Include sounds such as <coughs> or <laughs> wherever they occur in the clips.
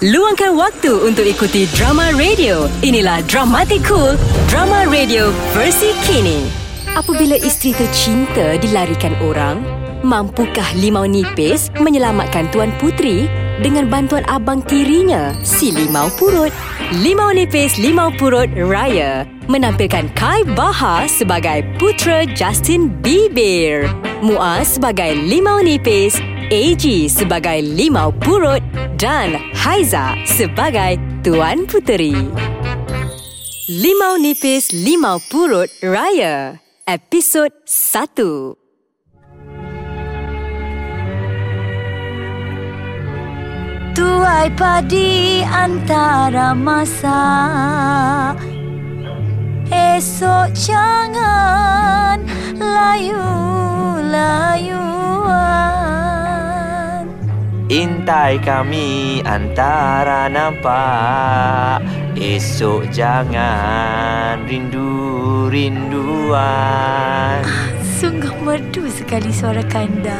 Luangkan waktu untuk ikuti drama radio. Inilah Dramatic Cool, drama radio versi kini. Apabila isteri tercinta dilarikan orang, mampukah Limau Nipis menyelamatkan Tuan Putri dengan bantuan abang tirinya, si Limau Purut? Limau Nipis Limau Purut Raya menampilkan Kai Baha sebagai putera Justin Bieber, Muaz sebagai Limau Nipis, AG sebagai Limau Purut dan Haiza sebagai Tuan Puteri. Limau Nipis Limau Purut Raya Episod 1 Tuai padi antara masa. Esok jangan layu-layuan Intai kami antara nampak Esok jangan rindu-rinduan <laughs> Sungguh merdu sekali suara kanda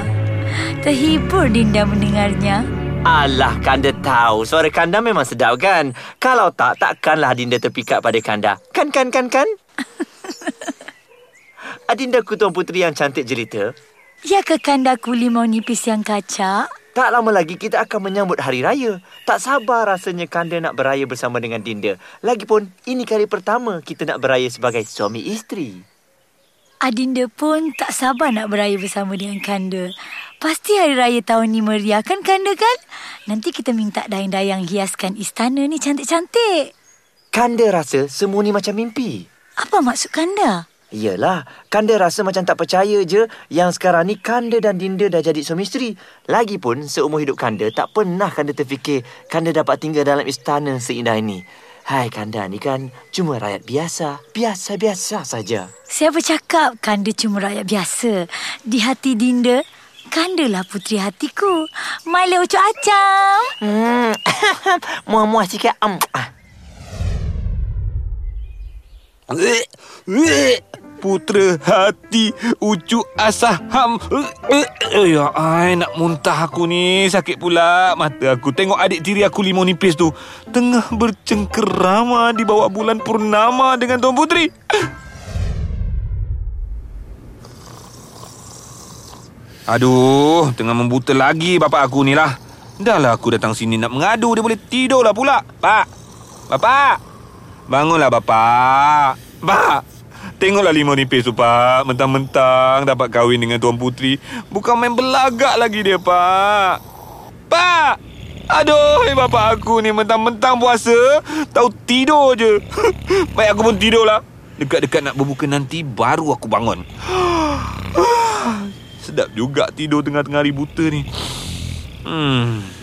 Terhibur Dinda mendengarnya Alah, Kanda tahu suara Kanda memang sedap kan? Kalau tak, takkanlah Adinda terpikat pada Kanda. Kan, kan, kan, kan? <laughs> Adinda ku Tuan Puteri yang cantik jelita. Ya ke kandaku limau nipis yang kacak? Tak lama lagi kita akan menyambut Hari Raya. Tak sabar rasanya Kanda nak beraya bersama dengan Dinda. Lagipun, ini kali pertama kita nak beraya sebagai suami isteri. Adinda pun tak sabar nak beraya bersama dengan kanda. Pasti hari raya tahun ni meriah kan kanda kan? Nanti kita minta dayang-dayang hiaskan istana ni cantik-cantik. Kanda rasa semua ni macam mimpi. Apa maksud kanda? Yelah, Kanda rasa macam tak percaya je yang sekarang ni Kanda dan Dinda dah jadi suami isteri. Lagipun, seumur hidup Kanda tak pernah Kanda terfikir Kanda dapat tinggal dalam istana seindah ini. Hai Kanda ni kan cuma rakyat biasa. Biasa-biasa saja. Siapa cakap kanda cuma rakyat biasa? Di hati Dinda, kanda lah puteri hatiku. Maile ucap acam. Hmm, <coughs> muah-muah sikit. Um, ah. Eh, eh, Putera hati ucu asaham. Eh, eh, ya, ai nak muntah aku ni. Sakit pula mata aku. Tengok adik tiri aku limau nipis tu. Tengah bercengkerama di bawah bulan purnama dengan Tuan Puteri. Aduh, tengah membuta lagi bapak aku ni lah. Dah lah aku datang sini nak mengadu. Dia boleh tidur lah pula. Pak! Bapak! Bangunlah bapak. Pak! Tengoklah limau nipis tu, Pak. Mentang-mentang dapat kahwin dengan Tuan Putri. Bukan main belagak lagi dia, Pak. Pak! Aduh, eh, bapak aku ni mentang-mentang puasa. Tahu tidur je. <laughs> Baik, aku pun tidur lah. Dekat-dekat nak berbuka nanti, baru aku bangun. <sighs> Sedap juga tidur tengah-tengah hari buta ni. Hmm.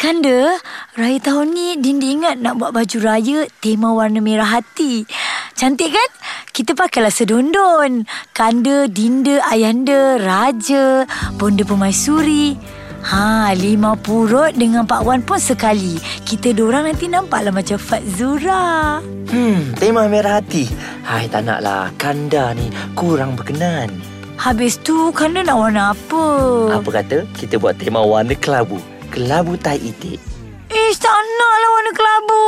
Kanda, raya tahun ni Dinda ingat nak buat baju raya tema warna merah hati. Cantik kan? Kita pakailah sedondon. Kanda, Dinda, Ayanda, Raja, Bonda Pemaisuri. Ha, lima purut dengan Pak Wan pun sekali. Kita dorang nanti nampaklah macam Fat Zura. Hmm, tema merah hati. Hai, tak naklah. Kanda ni kurang berkenan. Habis tu, Kanda nak warna apa? Apa kata kita buat tema warna kelabu. Kelabu tai itik. Eh, tak naklah warna kelabu.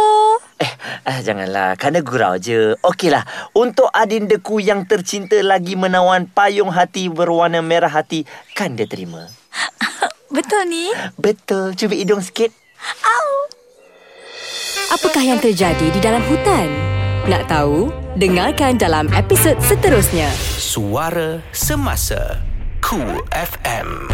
Eh, ah, janganlah. Kanda gurau je. Okeylah. Untuk adindaku yang tercinta lagi menawan payung hati berwarna merah hati, Kanda terima. <laughs> Betul ni? Betul. Cuba hidung sikit. Au. Apakah yang terjadi di dalam hutan? Nak tahu? Dengarkan dalam episod seterusnya. Suara Semasa Cool FM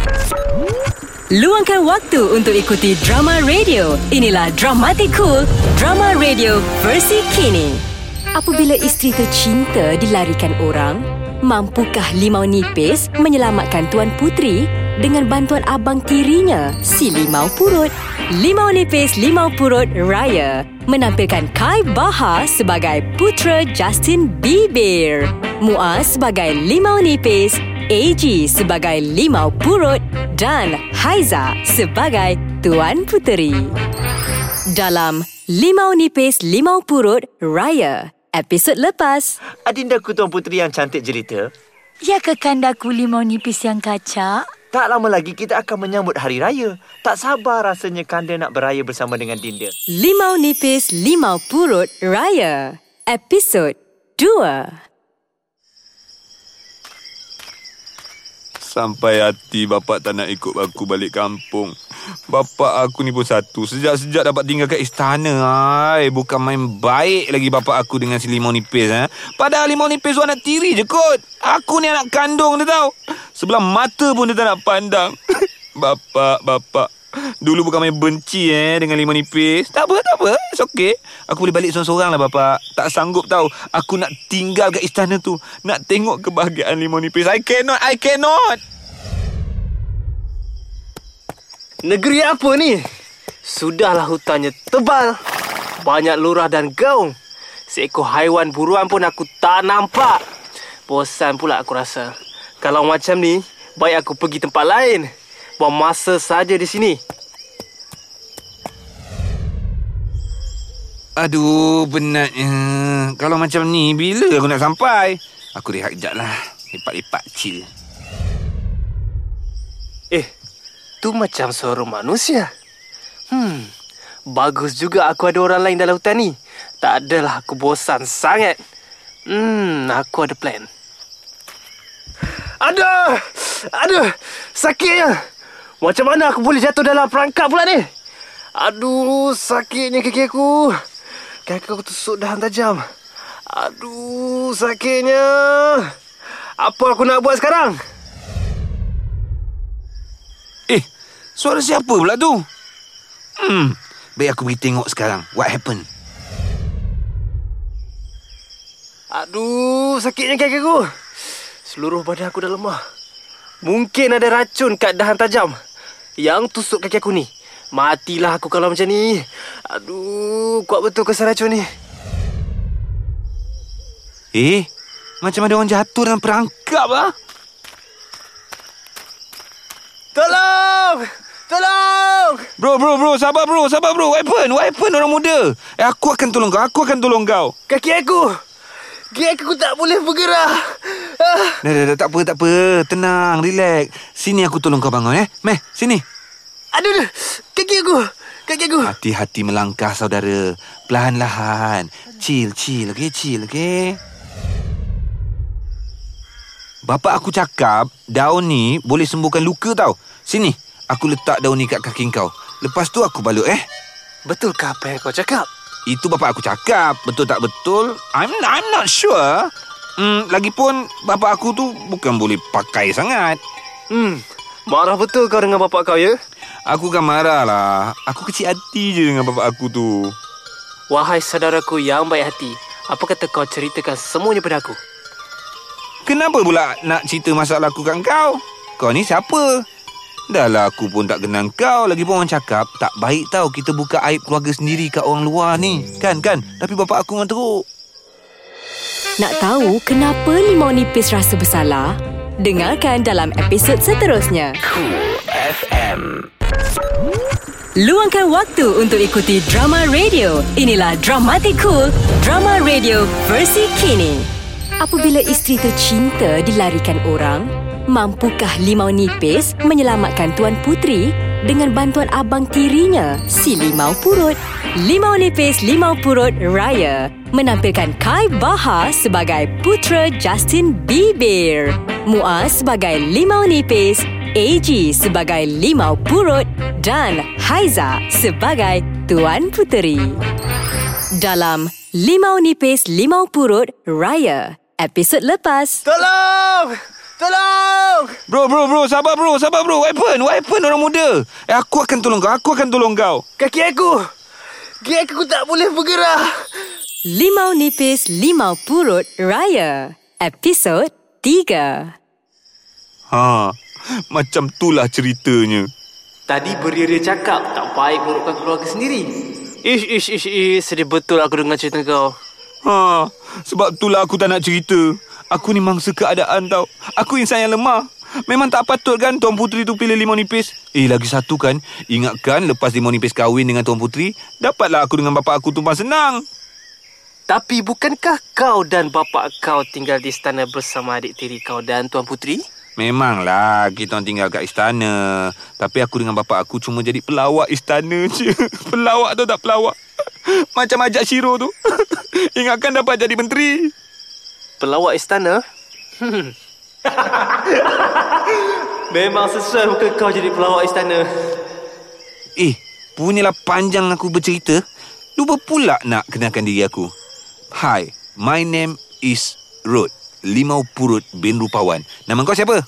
Luangkan waktu untuk ikuti drama radio. Inilah Dramatic Cool, drama radio versi kini. Apabila isteri tercinta dilarikan orang, mampukah Limau Nipis menyelamatkan Tuan Putri dengan bantuan abang tirinya, si Limau Purut? Limau Nipis Limau Purut Raya menampilkan Kai Baha sebagai putera Justin Bieber, Muaz sebagai Limau Nipis, AG sebagai Limau Purut dan Haiza sebagai Tuan Puteri. Dalam Limau Nipis Limau Purut Raya, episod lepas. Adindaku Tuan Puteri yang cantik jelita. Ya ke kandaku limau nipis yang kacak? Tak lama lagi kita akan menyambut hari raya. Tak sabar rasanya Kanda nak beraya bersama dengan Dinda. Limau Nipis Limau Purut Raya Episod 2 Sampai hati bapak tak nak ikut aku balik kampung. Bapak aku ni pun satu. Sejak-sejak dapat tinggal kat istana. Ay, bukan main baik lagi bapak aku dengan si Limau Nipis. Eh. Padahal Limau Nipis tu anak tiri je kot. Aku ni anak kandung dia tahu. Sebelah mata pun dia tak nak pandang. <laughs> bapak, bapak. Dulu bukan main benci eh dengan limau nipis. Tak apa, tak apa. It's okay. Aku boleh balik seorang-seorang lah bapak. Tak sanggup tahu. Aku nak tinggal kat istana tu. Nak tengok kebahagiaan limau nipis. I cannot, I cannot. Negeri apa ni? Sudahlah hutannya tebal. Banyak lurah dan gaung. Seekor haiwan buruan pun aku tak nampak. Bosan pula aku rasa. Kalau macam ni, baik aku pergi tempat lain. Buang masa saja di sini. Aduh, penatnya. Kalau macam ni, bila aku nak sampai? Aku rehat kejap lah. Lepak-lepak chill. Eh, tu macam suara manusia. Hmm, bagus juga aku ada orang lain dalam hutan ni. Tak adalah aku bosan sangat. Hmm, aku ada plan. Aduh! Aduh! Sakitnya! Macam mana aku boleh jatuh dalam perangkap pula ni? Aduh, sakitnya kaki aku. Kaki aku tusuk dahan tajam. Aduh, sakitnya. Apa aku nak buat sekarang? Eh, suara siapa pula tu? Hmm, baik aku pergi tengok sekarang. What happened? Aduh, sakitnya kaki aku. Seluruh badan aku dah lemah. Mungkin ada racun kat dahan tajam. Yang tusuk kaki aku ni. Matilah aku kalau macam ni. Aduh, kuat betul kesan racun ni. Eh, macam ada orang jatuh dalam perangkap lah. Tolong! Tolong! Bro, bro, bro, sabar bro, sabar bro. What happened? What happened orang muda? Eh, aku akan tolong kau, aku akan tolong kau. Kaki aku! Kaki aku tak boleh bergerak. Ah. Dah, dah, dah, tak apa, tak apa. Tenang, relax. Sini aku tolong kau bangun, eh. Meh, sini. Aduh, aduh. Kaki aku! Kaki aku! Hati-hati melangkah, saudara. Perlahan-lahan. Chill, chill, okay? Chill, okay? Bapak aku cakap, daun ni boleh sembuhkan luka tau. Sini, aku letak daun ni kat kaki kau. Lepas tu aku balut, eh. Betulkah apa yang kau cakap? Itu bapak aku cakap. Betul tak betul? I'm I'm not sure. Hmm, lagipun bapak aku tu bukan boleh pakai sangat. Hmm, marah betul kau dengan bapak kau ya? Aku kan marah lah. Aku kecil hati je dengan bapak aku tu. Wahai saudaraku yang baik hati, apa kata kau ceritakan semuanya pada aku? Kenapa pula nak cerita masalah aku kat kau? Kau ni siapa? Dah lah aku pun tak kenal kau Lagipun orang cakap Tak baik tau kita buka aib keluarga sendiri kat orang luar ni Kan kan Tapi bapak aku memang teruk Nak tahu kenapa limau nipis rasa bersalah? Dengarkan dalam episod seterusnya. Cool FM. Luangkan waktu untuk ikuti drama radio. Inilah Dramatic Cool, drama radio versi kini. Apabila isteri tercinta dilarikan orang, mampukah Limau Nipis menyelamatkan Tuan Putri dengan bantuan abang tirinya, si Limau Purut? Limau Nipis Limau Purut Raya menampilkan Kai Baha sebagai putera Justin Bieber, Muaz sebagai Limau Nipis, AG sebagai Limau Purut dan Haiza sebagai Tuan Puteri. Dalam Limau Nipis Limau Purut Raya, episod lepas. Tolong! Tolong! Bro bro bro Sabar bro Sabar bro What happened? What happened orang muda? Eh aku akan tolong kau Aku akan tolong kau Kaki aku! Kaki aku tak boleh bergerak. Limau Nipis Limau Purut Raya, episod 3. Ha Macam tulah ceritanya Tadi beria-ria cakap tak baik burukkan keluarga sendiri. Ish, ish, ish, ish. Sedih betul aku dengar cerita kau. Ha Sebab itulah aku tak nak cerita Aku ni mangsa keadaan tau Aku insan yang lemah Memang tak patut kan Tuan Putri tu pilih limau nipis Eh lagi satu kan Ingatkan lepas limau nipis kahwin dengan Tuan Putri Dapatlah aku dengan bapak aku tumpang senang Tapi bukankah kau dan bapa kau tinggal di istana bersama adik tiri kau dan Tuan Putri? Memanglah kita orang tinggal kat istana. Tapi aku dengan bapak aku cuma jadi pelawak istana je. <laughs> pelawak tu tak pelawak. Macam ajak Shiro tu. <laughs> Ingatkan dapat jadi menteri. Pelawak istana? Hmm. <laughs> Memang sesuai muka kau jadi pelawak istana. Eh, punyalah panjang aku bercerita. Lupa pula nak kenalkan diri aku. Hi, my name is Rod. Limau Purut bin Rupawan. Nama kau siapa?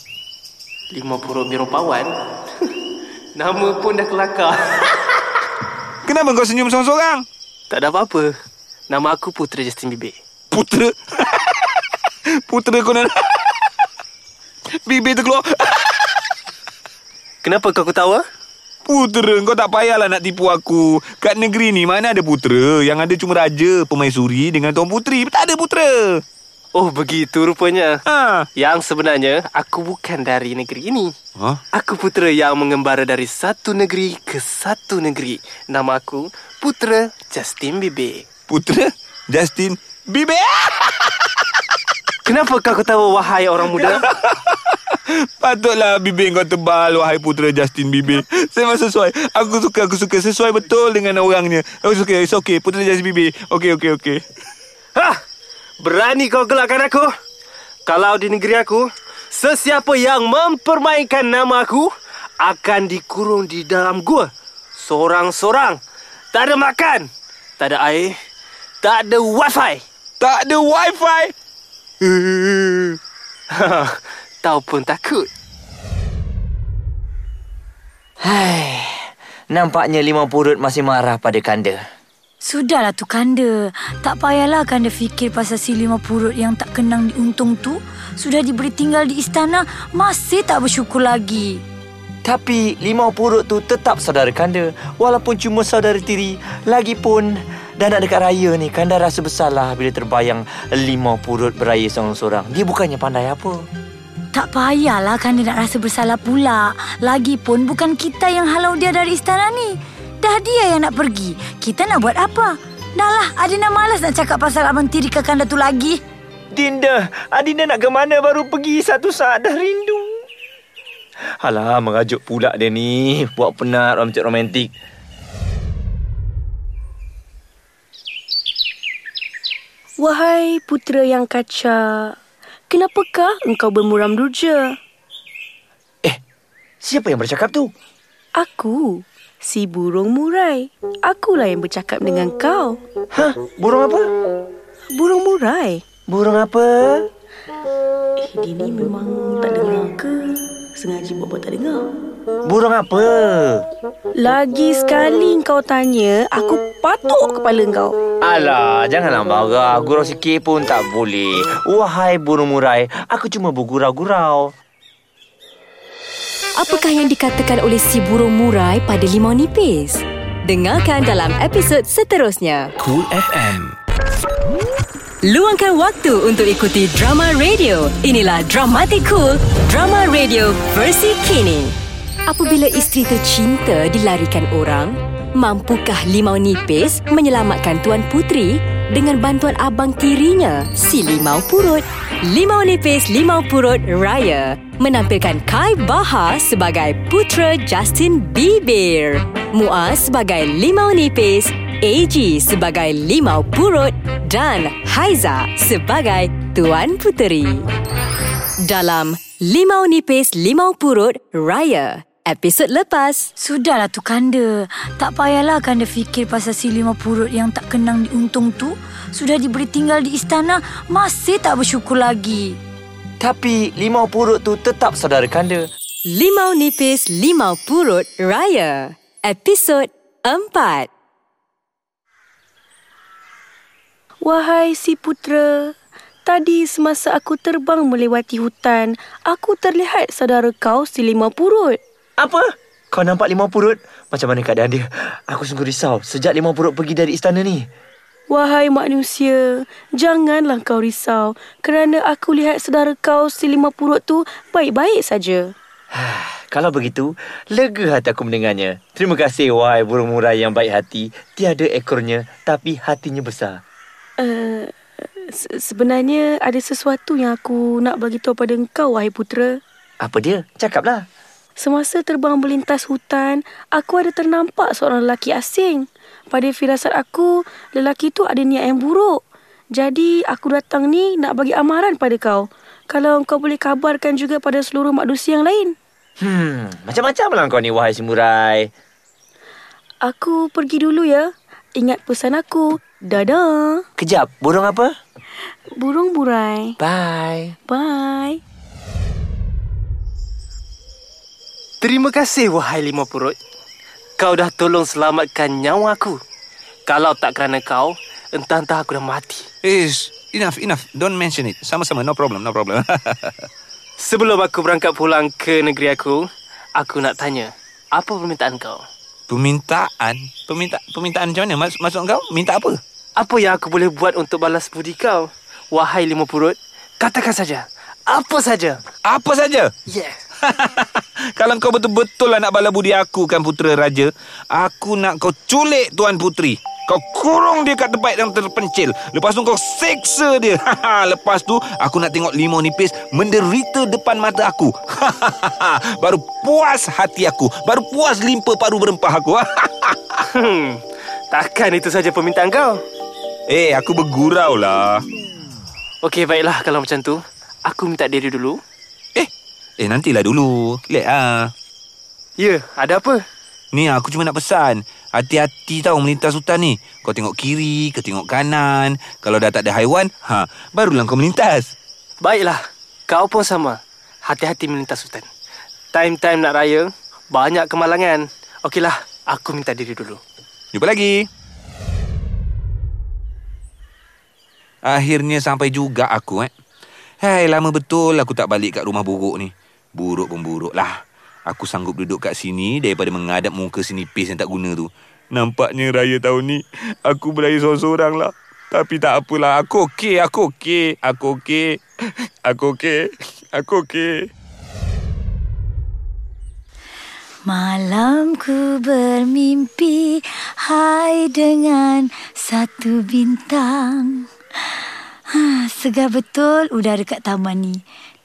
Lima purut birupawan? <laughs> Nama pun dah kelakar. <laughs> Kenapa kau senyum seorang-seorang? tak ada apa-apa. Nama aku Putera Justin Bieber. Putera. Putera kau nak... Bibir tu keluar. Kenapa kau ketawa? Putera, kau tak payahlah nak tipu aku. Kat negeri ni mana ada putera? Yang ada cuma raja, pemaisuri dengan tuan puteri. Tak ada putera. Oh, begitu rupanya. Ha. Yang sebenarnya, aku bukan dari negeri ini. Ha? Aku putera yang mengembara dari satu negeri ke satu negeri. Nama aku Putera Justin Bieber. Putera Justin Bieber. <laughs> Kenapa kau ketawa wahai orang muda? <laughs> Patutlah bibir kau tebal Wahai putera Justin Bieber Memang sesuai Aku suka Aku suka Sesuai betul dengan orangnya Aku suka It's okay Putera Justin Bieber Okay okay okay Hah! Berani kau gelakkan aku? Kalau di negeri aku, sesiapa yang mempermainkan nama aku akan dikurung di dalam gua. Sorang-sorang. Tak ada makan. Tak ada air. Tak ada wifi. Tak ada wifi <laughs> Tahu pun takut. Hai, nampaknya limau purut masih marah pada kanda. Sudahlah tu kanda. Tak payahlah kanda fikir pasal si lima purut yang tak kenang diuntung tu. Sudah diberi tinggal di istana, masih tak bersyukur lagi. Tapi limau purut tu tetap saudara kanda walaupun cuma saudara tiri. Lagipun dah nak dekat raya ni kanda rasa bersalah bila terbayang limau purut beraya seorang-seorang. Dia bukannya pandai apa. Tak payahlah kanda nak rasa bersalah pula. Lagipun bukan kita yang halau dia dari istana ni. Dah dia yang nak pergi. Kita nak buat apa? Dah lah, Adina malas nak cakap pasal abang tiri ke kanda tu lagi. Dinda, Adina nak ke mana baru pergi satu saat dah rindu. Alah, merajuk pula dia ni. Buat penat romantik romantik. Wahai putera yang kaca, kenapakah engkau bermuram durja? Eh, siapa yang bercakap tu? Aku, si burung murai. Akulah yang bercakap dengan kau. Hah, burung apa? Burung murai? Burung apa? Eh, dia ni memang tak dengar ke? Sengaja buat-buat tak dengar. Burung apa? Lagi sekali kau tanya, aku patuk kepala kau. Alah, janganlah marah. Gurau sikit pun tak boleh. Wahai burung murai, aku cuma bergurau-gurau. Apakah yang dikatakan oleh si burung murai pada limau nipis? Dengarkan dalam episod seterusnya. Cool FM. Luangkan waktu untuk ikuti drama radio. Inilah Dramatic Cool, drama radio versi kini. Apabila isteri tercinta dilarikan orang, mampukah Limau Nipis menyelamatkan Tuan Putri dengan bantuan abang tirinya, si Limau Purut? Limau Nipis Limau Purut Raya menampilkan Kai Bahar sebagai putera Justin Bieber, Muaz sebagai Limau Nipis, AG sebagai Limau Purut dan Haiza sebagai Tuan Puteri. Dalam Limau Nipis Limau Purut Raya, episod lepas. Sudahlah tu kanda. Tak payahlah kanda fikir pasal si lima purut yang tak kenang diuntung tu. Sudah diberi tinggal di istana, masih tak bersyukur lagi. Tapi limau purut tu tetap saudara kanda. Limau Nipis Limau Purut Raya, episod 4. Wahai si putera, tadi semasa aku terbang melewati hutan, aku terlihat saudara kau si lima purut. Apa? Kau nampak limau purut? Macam mana keadaan dia? Aku sungguh risau sejak limau purut pergi dari istana ni. Wahai manusia, janganlah kau risau kerana aku lihat saudara kau si lima purut tu baik-baik saja. <sighs> Kalau begitu, lega hati aku mendengarnya. Terima kasih wahai burung murai yang baik hati. Tiada ekornya tapi hatinya besar. Uh, se- sebenarnya ada sesuatu yang aku nak bagi tahu pada engkau wahai putera. Apa dia? Cakaplah. Semasa terbang melintas hutan, aku ada ternampak seorang lelaki asing. Pada firasat aku, lelaki tu ada niat yang buruk. Jadi, aku datang ni nak bagi amaran pada kau. Kalau kau boleh kabarkan juga pada seluruh manusia yang lain. Hmm, macam-macam lah kau ni, wahai si murai. Aku pergi dulu ya. Ingat pesan aku. Dadah. Kejap, burung apa? Burung burai. Bye. Bye. Terima kasih wahai lima purut. Kau dah tolong selamatkan nyawa aku. Kalau tak kerana kau, entah-entah aku dah mati. Ish, enough, enough. Don't mention it. Sama-sama, no problem, no problem. <laughs> Sebelum aku berangkat pulang ke negeri aku, aku nak tanya, apa permintaan kau? permintaan? Perminta, permintaan macam mana? Mas, maksud kau? Minta apa? Apa yang aku boleh buat untuk balas budi kau? Wahai lima purut, katakan saja. Apa saja. Apa saja? Yeah. <laughs> Kalau kau betul-betul lah nak balas budi aku kan putera raja, aku nak kau culik tuan putri. Kau kurung dia kat tempat yang terpencil. Lepas tu kau seksa dia. <laughs> Lepas tu aku nak tengok limau nipis menderita depan mata aku. <laughs> Baru puas hati aku. Baru puas limpa paru berempah aku. Hmm, takkan itu saja permintaan kau? eh, aku bergurau lah. Okey, baiklah kalau macam tu. Aku minta diri dulu. Eh, nantilah dulu. Let ah. Ya, ada apa? Ni aku cuma nak pesan Hati-hati tau melintas hutan ni Kau tengok kiri, kau tengok kanan Kalau dah tak ada haiwan ha, Barulah kau melintas Baiklah, kau pun sama. Hati-hati melintas hutan. Time-time nak raya, banyak kemalangan. Okeylah, aku minta diri dulu. Jumpa lagi Akhirnya sampai juga aku eh Hai lama betul aku tak balik kat rumah buruk ni Buruk pun buruk lah. Aku sanggup duduk kat sini Daripada mengadap muka senipis yang tak guna tu. Nampaknya raya tahun ni Aku beraya seorang-seorang lah. Tapi tak apalah Aku okey Aku okey Aku okey. Aku okey Aku okey. Malam ku bermimpi Hai dengan satu bintang. Ha, Segar betul udara kat taman ni.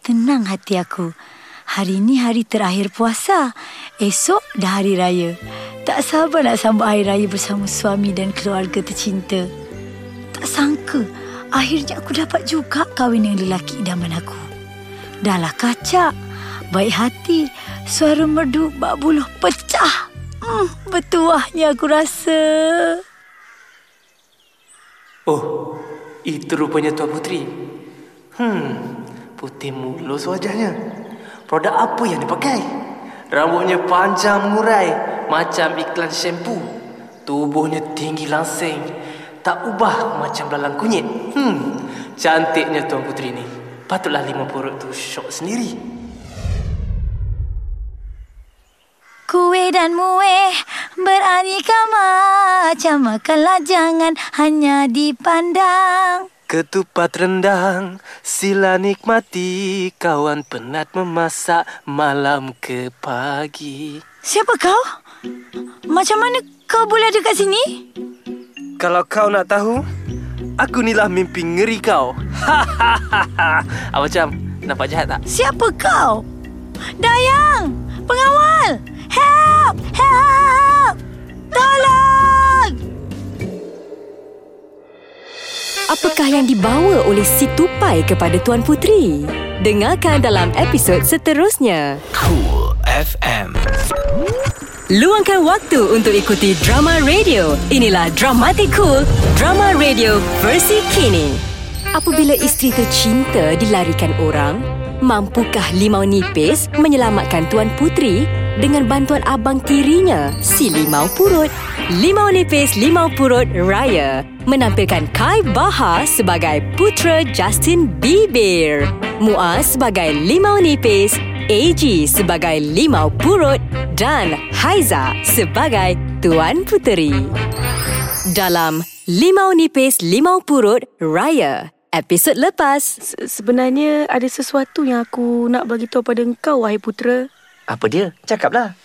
Tenang hati aku Hari ni hari terakhir puasa. Esok dah hari raya. Tak sabar nak sambut hari raya bersama suami dan keluarga tercinta. Tak sangka Akhirnya aku dapat juga kahwin dengan lelaki idaman aku. Dah lah kacak. Baik hati Suara merdu bak buluh pecah. Hmm, Bertuahnya aku rasa. Oh, itu rupanya Tuan Putri. Hmm, putih mulus wajahnya. Produk apa yang dipakai? Rambutnya panjang mengurai macam iklan shampoo. Tubuhnya tinggi langsing. Tak ubah macam belalang kunyit. Hmm, cantiknya Tuan Putri ni. Patutlah lima purut tu syok sendiri. Kue dan mueh beraneka macam Makanlah jangan hanya dipandang Ketupat rendang Sila nikmati Kawan penat memasak Malam ke pagi Siapa kau? Macam mana kau boleh ada kat sini? Kalau kau nak tahu Aku nilah mimpi ngeri kau <laughs> Apa macam? Nampak jahat tak? Siapa kau? Dayang! Pengawal! Help! Help! Tolong! Apakah yang dibawa oleh si tupai kepada Tuan Putri? Dengarkan dalam episod seterusnya. Cool FM. Luangkan waktu untuk ikuti drama radio. Inilah Dramatic Cool, drama radio versi kini. Apabila isteri tercinta dilarikan orang, mampukah Limau Nipis menyelamatkan Tuan Putri? Dengan bantuan abang tirinya, si Limau Purut? Limau Nipis Limau Purut Raya. Menampilkan Kai Baha sebagai putera Justin Bieber, Muaz sebagai Limau Nipis, AG sebagai Limau Purut. Dan Haiza sebagai Tuan Puteri. Dalam Limau Nipis Limau Purut Raya, episod lepas. Se- Sebenarnya ada sesuatu yang aku nak bagi tahu pada engkau, wahai putera. Apa dia? Cakaplah.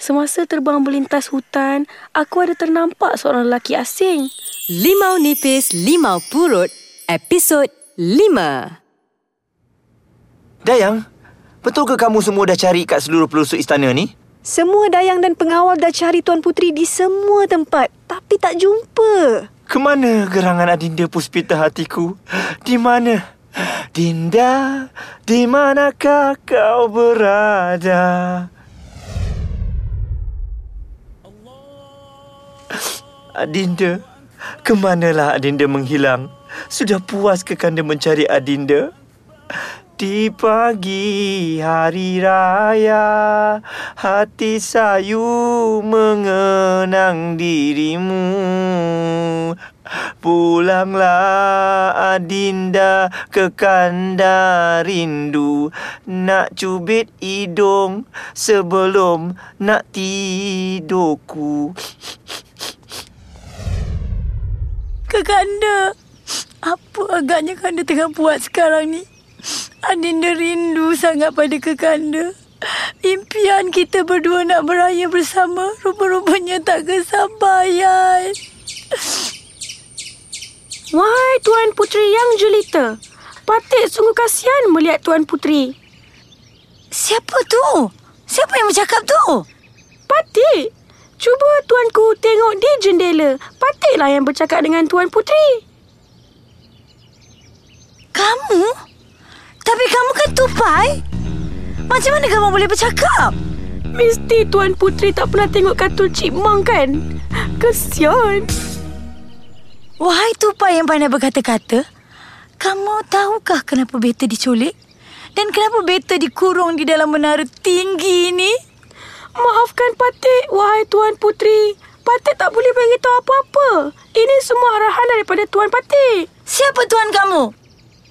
Semasa terbang melintas hutan, aku ada ternampak seorang lelaki asing. Limau Nipis Limau Purut, episod 5. Dayang, betul ke kamu semua dah cari kat seluruh pelosok istana ni? Semua dayang dan pengawal dah cari Tuan Putri di semua tempat. Tapi tak jumpa. Kemana gerangan Adinda Puspita hatiku? Di mana? Dinda, di manakah kau berada? Adinda, kemanalah Adinda menghilang? Sudah puas ke kanda mencari Adinda? Di pagi hari raya Hati sayu mengenang dirimu. Pulanglah Adinda ke kanda rindu. Nak cubit hidung sebelum nak tidurku. Kekanda, apa agaknya kanda tengah buat sekarang ni? Adinda rindu sangat pada kekanda. Impian kita berdua nak beraya bersama rupa-rupanya tak kesampaian. Wahai Tuan Puteri yang jelita. Patik sungguh kasihan melihat Tuan Puteri. Siapa tu? Siapa yang bercakap tu? Patik. Cuba tuanku tengok di jendela. Patiklah yang bercakap dengan Tuan Puteri. Kamu? Tapi kamu kan tupai. Macam mana kamu boleh bercakap? Mesti Tuan Puteri tak pernah tengok kartun Cik Mang kan? Kesian. Wahai tupai yang pandai berkata-kata, kamu tahukah kenapa beta diculik? Dan kenapa beta dikurung di dalam menara tinggi ini? Maafkan Patik, wahai Tuan Puteri. Patik tak boleh beritahu apa-apa. Ini semua arahan daripada Tuan Patik. Siapa tuan kamu?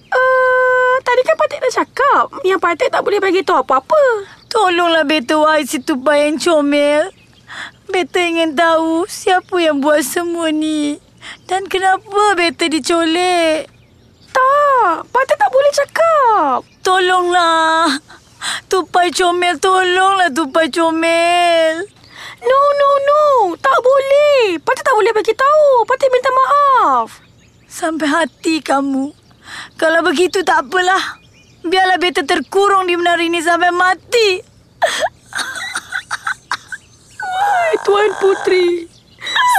Uh, tadi kan Patik dah cakap yang Patik tak boleh beritahu apa-apa. Tolonglah beta wahai si tupai yang comel. Beta ingin tahu siapa yang buat semua ni. Dan kenapa beta diculik? Tak, Patik tak boleh cakap. Tolonglah. Tupai comel, tolonglah tupai comel. No, no, no. Tak boleh. Patik tak boleh bagi tahu. Patik minta maaf. Sampai hati kamu. Kalau begitu tak apalah. Biarlah beta terkurung di menara ini sampai mati. Hai, Tuan Puteri.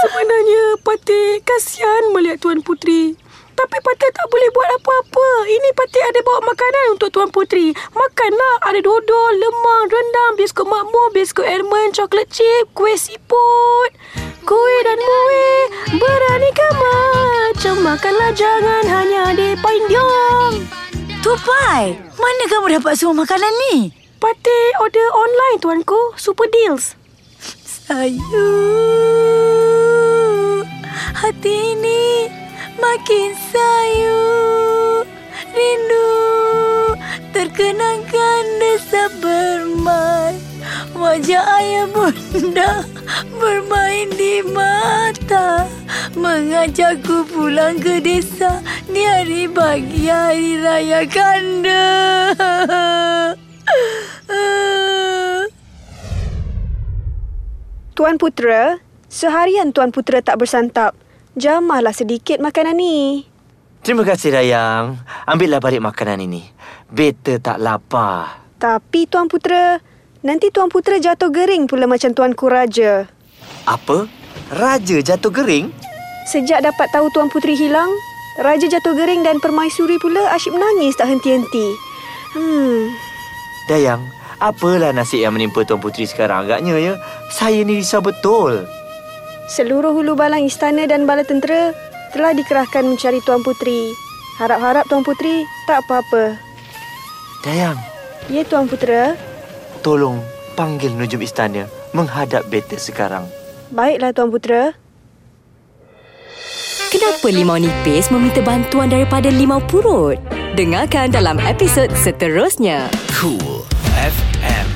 Sebenarnya Patik kasihan melihat Tuan Puteri. Tapi Patik tak boleh buat apa-apa. Ini Patik ada bawa makanan untuk Tuan Puteri. Makanlah. Ada dodol, lemang, rendang, biskut makmur, biskut almond, coklat chip, kuih siput, kuih dan muih. Beranikah macam makanlah jangan hanya di Paindiong. Tupai, mana kamu dapat semua makanan ni? Patik order online tuanku. Super deals. Sayu Hati ini makin sayu Rindu Terkenangkan desa bermain Wajah ayah bunda Bermain di mata Mengajakku pulang ke desa Di hari pagi hari raya kanda Tuan Putera, seharian Tuan Putera tak bersantap. Jamahlah sedikit makanan ni. Terima kasih Dayang. Ambillah balik makanan ini. Beta tak lapar. Tapi Tuan Putera, nanti Tuan Putera jatuh gering pula macam Tuanku Raja. Apa? Raja jatuh gering? Sejak dapat tahu Tuan Puteri hilang, Raja jatuh gering dan Permaisuri pula asyik menangis tak henti-henti. Hmm, Dayang, apalah nasib yang menimpa Tuan Puteri sekarang agaknya ya? Saya ni risau betul. seluruh hulu balang istana dan bala tentera telah dikerahkan mencari Tuan Puteri. Harap-harap Tuan Puteri tak apa-apa. Dayang, Ya Tuan Putera, tolong panggil Nujum Istana menghadap beta sekarang. baiklah Tuan Putera. Kenapa limau nipis meminta bantuan daripada limau purut? Dengarkan dalam episod seterusnya. Cool FM.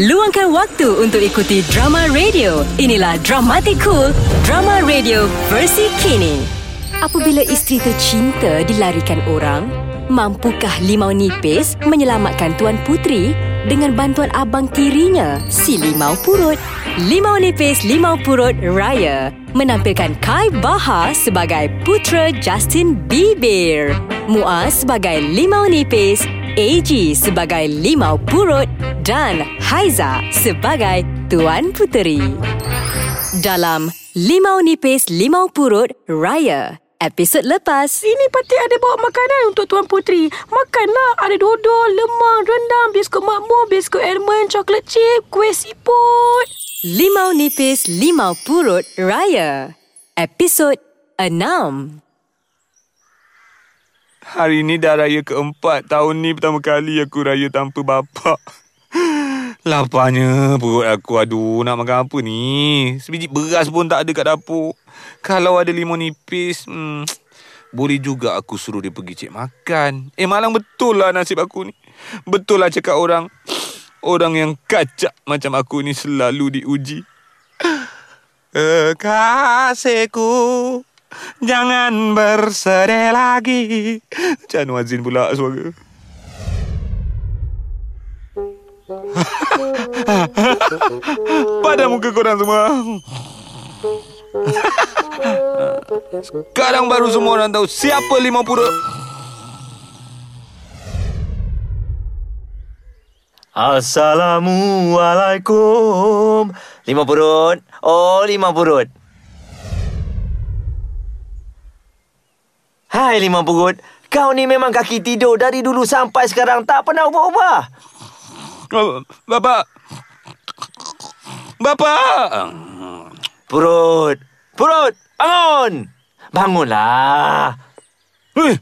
Luangkan waktu untuk ikuti drama radio. Inilah Dramatic Cool, drama radio versi kini. Apabila isteri tercinta dilarikan orang, mampukah limau nipis menyelamatkan Tuan Putri? Dengan bantuan abang tirinya, si limau purut? Limau nipis limau purut Raya. Menampilkan Kai Baha sebagai putera Justin Bieber, Muaz sebagai limau nipis. AG sebagai Limau Purut. Dan Haiza sebagai Tuan Puteri. Dalam Limau Nipis Limau Purut Raya episod lepas. Ini pati ada bawa makanan untuk Tuan Puteri. Makanlah. Ada dodol, lemang, rendang, biskut makmur, biskut almond, coklat chip, kuih siput. Limau Nipis Limau Purut Raya episod 6. Hari ni dah raya keempat. Tahun ni pertama kali aku raya tanpa bapak. <laughs> Laparnya perut aku. Aduh, nak makan apa ni? Sebiji beras pun tak ada kat dapur. <laughs> Kalau ada limau nipis, hmm, <tsk> boleh juga aku suruh dia pergi cek makan. Eh, malang betul lah nasib aku ni. Betul lah cakap orang. <tsk> Orang yang kacak macam aku ni selalu diuji. <tsk> Kekasihku Jangan bersedih lagi Macam Wazin pula suara <laughs> Pada muka korang semua Sekarang baru semua orang tahu Siapa lima pura Assalamualaikum. Lima purut. Oh, lima purut. Hai lima purut. Kau ni memang kaki tidur dari dulu sampai sekarang tak pernah ubah-ubah. Bapak Bapak Purut. Purut, bangun. Bangunlah. Eh,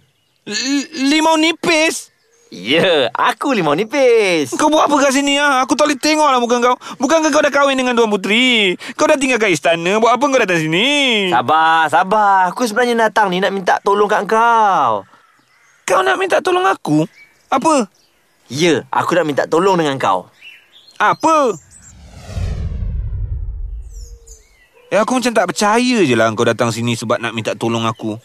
li- limau nipis Ya, aku limau nipis. Kau buat apa kat sini ah? Aku tak boleh tengok lah muka kau. Bukankah kau dah kahwin dengan Tuan Puteri? Kau dah tinggal kat istana. Buat apa kau datang sini? Sabar, sabar. Aku sebenarnya datang ni nak minta tolong kat kau. Kau nak minta tolong aku? Apa? Ya, aku nak minta tolong dengan kau. Apa? Eh, aku macam tak percaya je lah kau datang sini sebab nak minta tolong aku.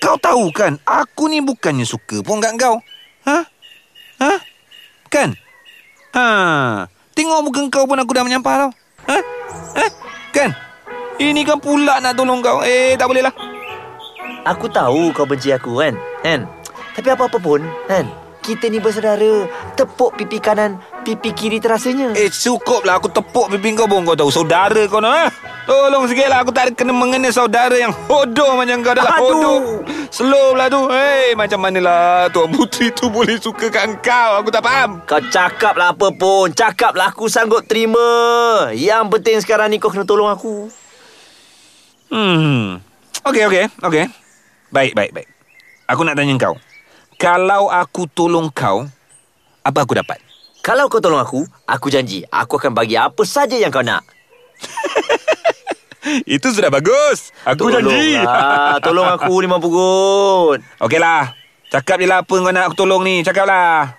Kau tahu kan, aku ni bukannya suka pun kat kau. Ha? Ha? Kan? Ha. Tengok muka kau pun aku dah menyampah tau. Ha? Ha? Kan? Ini kan pula nak tolong kau. Eh, tak boleh lah. Aku tahu kau benci aku kan? Kan? Tapi apa-apa pun, kan? Kita ni bersaudara. Tepuk pipi kanan, pipi kiri terasanya. Eh, cukup lah aku tepuk pipi kau pun kau tahu. Saudara kau nak. Tolong sikit lah. Aku tak ada kena mengena saudara yang hodoh macam kau dah lah. Aduh. Hodoh. Slow lah tu. Hei, macam manalah Tuan Puteri tu boleh suka kat kau. Aku tak faham. Kau cakap lah apa pun. Cakap lah aku sanggup terima. Yang penting sekarang ni kau kena tolong aku. Hmm. Okey, okey, okey. Baik, baik, baik. Aku nak tanya kau. Kalau aku tolong kau, apa aku dapat? Kalau kau tolong aku, aku janji aku akan bagi apa saja yang kau nak. <laughs> Itu sudah bagus. Aku janji. Tolonglah. <laughs> Tolong aku lima pugut. Okeylah. Cakap je lah apa kau nak aku tolong ni. Cakaplah.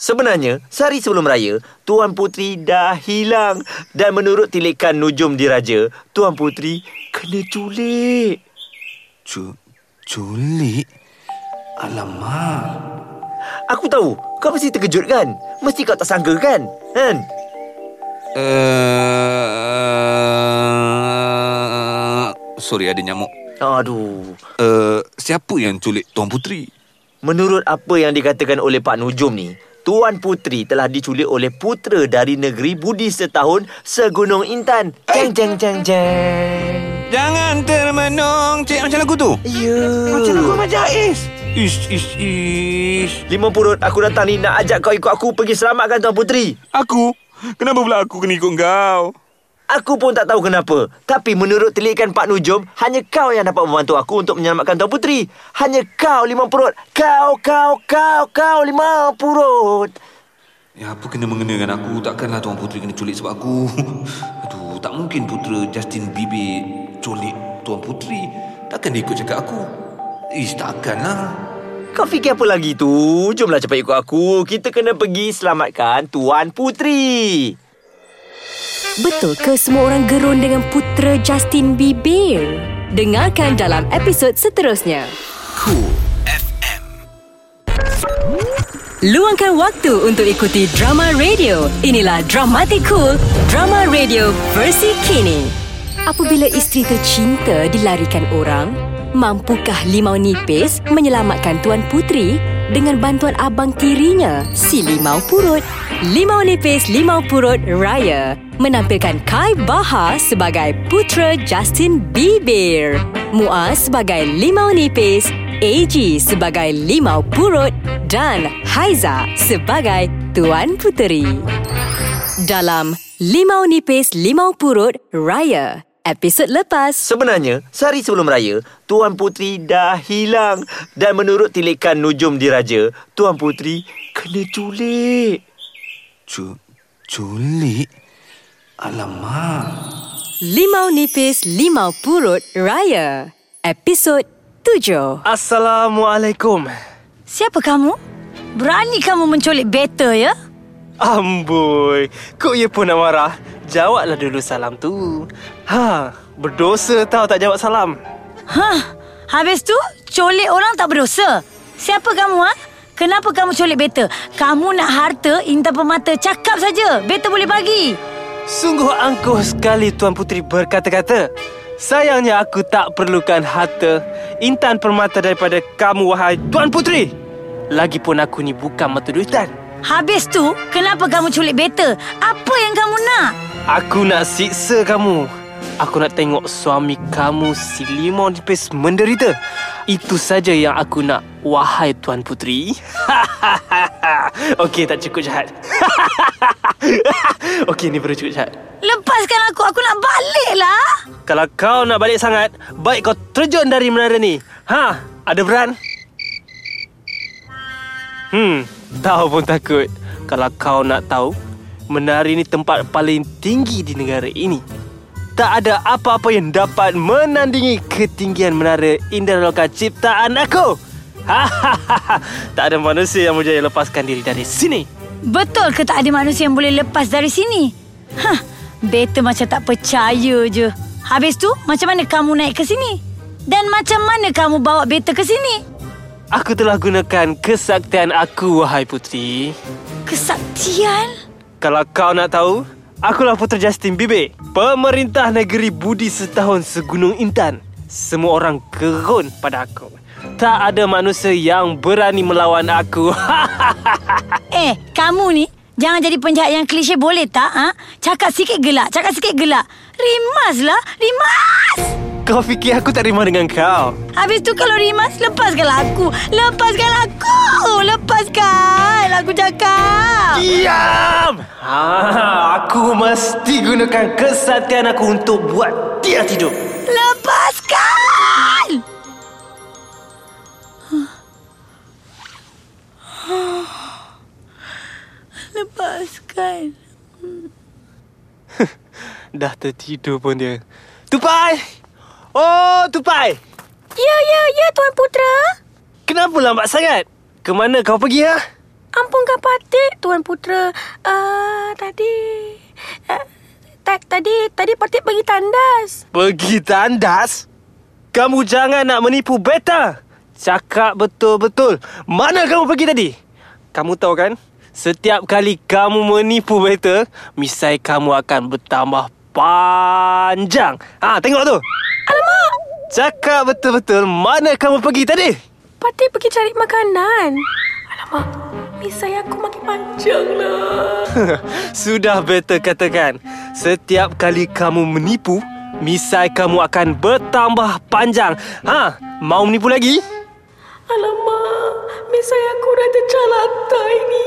Sebenarnya, sehari sebelum raya, Tuan Puteri dah hilang. Dan menurut tilikan Nujum Diraja, Tuan Puteri kena culik. Cu culik? Alamak. Aku tahu, kau mesti terkejut kan? Mesti kau tak sangka kan? Kan? Uh, sorry, ada nyamuk. Aduh. Uh, siapa yang culik Tuan Puteri? Menurut apa yang dikatakan oleh Pak Nujum ni, Tuan Puteri telah diculik oleh putera dari negeri budi setahun segunung Intan. Jeng jeng jeng jeng. Jangan termenung Cik macam lagu tu Ya. Macam lagu Ahmad Jais Ish, ish, ish Lima purut, aku datang ni nak ajak kau ikut aku pergi selamatkan Tuan Puteri. Aku? Kenapa pula aku kena ikut kau? Aku pun tak tahu kenapa. Tapi menurut telikan Pak Nujum, hanya kau yang dapat membantu aku untuk menyelamatkan Tuan Puteri. Hanya kau lima purut. Kau, kau, kau, kau lima purut. Ya, apa kena mengenakan aku? Takkanlah Tuan Puteri kena culik sebab aku. <laughs> Aduh, tak mungkin putera Justin Bieber culik Tuan Puteri. Takkan dia ikut cakap aku? Ish, takkanlah. Kau fikir apa lagi tu? Jomlah cepat ikut aku. Kita kena pergi selamatkan Tuan Puteri. Betul ke semua orang gerun dengan putera Justin Bieber? Dengarkan dalam episod seterusnya. Cool FM. Luangkan waktu untuk ikuti drama radio. Inilah Dramatic Cool, drama radio versi kini. Apabila isteri tercinta dilarikan orang, mampukah Limau Nipis menyelamatkan Tuan Puteri dengan bantuan abang tirinya, si Limau Purut. Limau Nipis Limau Purut Raya. Menampilkan Kai Baha sebagai putera Justin Bieber, Muaz sebagai Limau Nipis, AG sebagai Limau Purut. Dan Haiza sebagai Tuan Puteri. Dalam Limau Nipis Limau Purut Raya, episod lepas. Sebenarnya, sehari sebelum raya, Tuan Putri dah hilang. Dan menurut tilikan nujum diraja, Tuan Putri kena culik. Cu, culik? Alamak. Limau Nipis Limau Purut Raya, episod 7. Assalamualaikum. Siapa kamu? Berani kamu menculik beta ya? Amboi, kok ia pun nak marah? Jawablah dulu salam tu. Ha, berdosa tau tak jawab salam. Hah, habis tu culik orang tak berdosa. Siapa kamu ha? Kenapa kamu culik beta? Kamu nak harta intan pemata cakap saja. Beta boleh bagi. Sungguh angkuh sekali Tuan Puteri berkata-kata. Sayangnya aku tak perlukan harta intan permata daripada kamu wahai Tuan Puteri. Lagipun aku ni bukan mata duitan. Habis tu, kenapa kamu culik beta? Apa yang kamu nak? Aku nak siksa kamu. Aku nak tengok suami kamu si Limau Nipis menderita. Itu saja yang aku nak, wahai Tuan Puteri. <laughs> Okey, tak cukup jahat. <laughs> Okey, ni baru cukup jahat. Lepaskan aku, aku nak balik lah. Kalau kau nak balik sangat, baik kau terjun dari menara ni. Ha, ada beran? Hmm, tahu pun takut. Kalau kau nak tahu, menara ini tempat paling tinggi di negara ini. Tak ada apa-apa yang dapat menandingi ketinggian menara Indraloka ciptaan aku. Hahaha, tak ada manusia yang berjaya lepaskan diri dari sini. Betul ke tak ada manusia yang boleh lepas dari sini? Hah, beta macam tak percaya je. Habis tu, macam mana kamu naik ke sini? Dan macam mana kamu bawa beta ke sini? Aku telah gunakan kesaktian aku, wahai putri. Kesaktian? Kalau kau nak tahu, akulah Putera Justin Bieber, pemerintah negeri budi setahun segunung Intan. Semua orang gerun pada aku. Tak ada manusia yang berani melawan aku. <laughs> Eh, kamu ni jangan jadi penjahat yang klise boleh tak? Ha? Cakap sikit gelak, cakap sikit gelak. Rimas lah, rimas! Kau fikir aku tak terima dengan kau? Habis tu kalau rimas, lepaskanlah aku. Lepaskan aku! Lepaskan! Aku cakap! Diam! Ha, aku mesti gunakan kesatian aku untuk buat dia tidur. Lepaskan! Lepaskan. <laughs> Dah tertidur pun dia. Tupai! Oh, Tupai! Ya, ya, ya Tuan Putera. Kenapa lambat sangat? Ke mana kau pergi, ha? Ampunkan Patik Tuan Putera. Uh, tadi... Uh, ta- tadi tadi Patik pergi tandas. Pergi tandas? Kamu jangan nak menipu beta. Cakap betul-betul. Mana kamu pergi tadi? Kamu tahu kan? Setiap kali kamu menipu beta, misai kamu akan bertambah panjang. Ha, tengok tu. Alamak! Cakap betul-betul mana kamu pergi tadi? Patik pergi cari makanan. Alamak, misai aku makin panjang lah. <laughs> Sudah beta katakan, setiap kali kamu menipu, misai kamu akan bertambah panjang. Ha, mau menipu lagi? Alamak, misai aku dah tercalantai ni.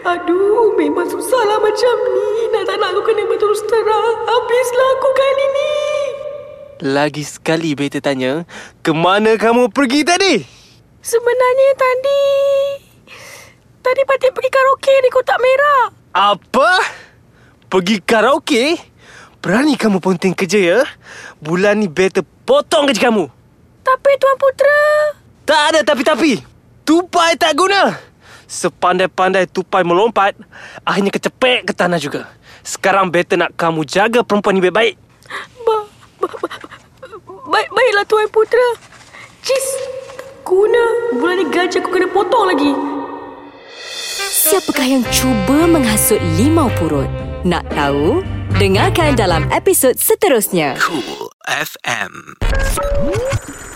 Aduh, memang susahlah macam ni. Nak tak nak aku kena berterus terang. Habislah aku kali ni. Lagi sekali beta tanya, ke mana kamu pergi tadi? Sebenarnya tadi... Tadi Patik pergi karaoke di Kotak Merah. Apa? Pergi karaoke? Berani kamu ponting kerja ya? Bulan ni beta potong gaji kamu. Tapi Tuan Putera... Tak ada tapi-tapi. Tupai tak guna. Sepandai-pandai tupai melompat, akhirnya kecepek ke tanah juga. Sekarang beta nak kamu jaga perempuan ni baik-baik. Ba, ba, ba, baik, baiklah Tuan Putera. Cis, guna. Bulan ni gaji aku kena potong lagi. Siapakah yang cuba menghasut Limau Purut? Nak tahu? Dengarkan dalam episod seterusnya. Cool FM.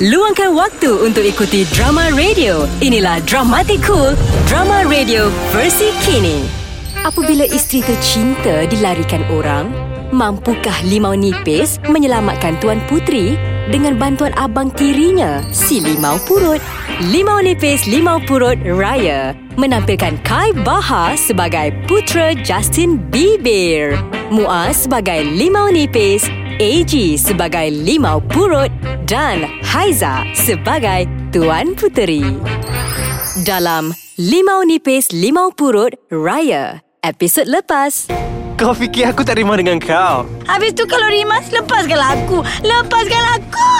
Luangkan waktu untuk ikuti drama radio. Inilah Dramatic Cool, drama radio versi kini. Apabila isteri tercinta dilarikan orang, mampukah Limau Nipis menyelamatkan Tuan Putri dengan bantuan abang tirinya, si Limau Purut? Limau Nipis Limau Purut Raya menampilkan Kai Baha sebagai putera Justin Bieber, Muaz sebagai Limau Nipis, AG sebagai Limau Purut dan Haiza sebagai Tuan Puteri. Dalam Limau Nipis Limau Purut Raya, episod lepas. Kau fikir aku tak terima dengan kau? Habis tu kalau Rimas, lepaskan aku. Lepaskan aku.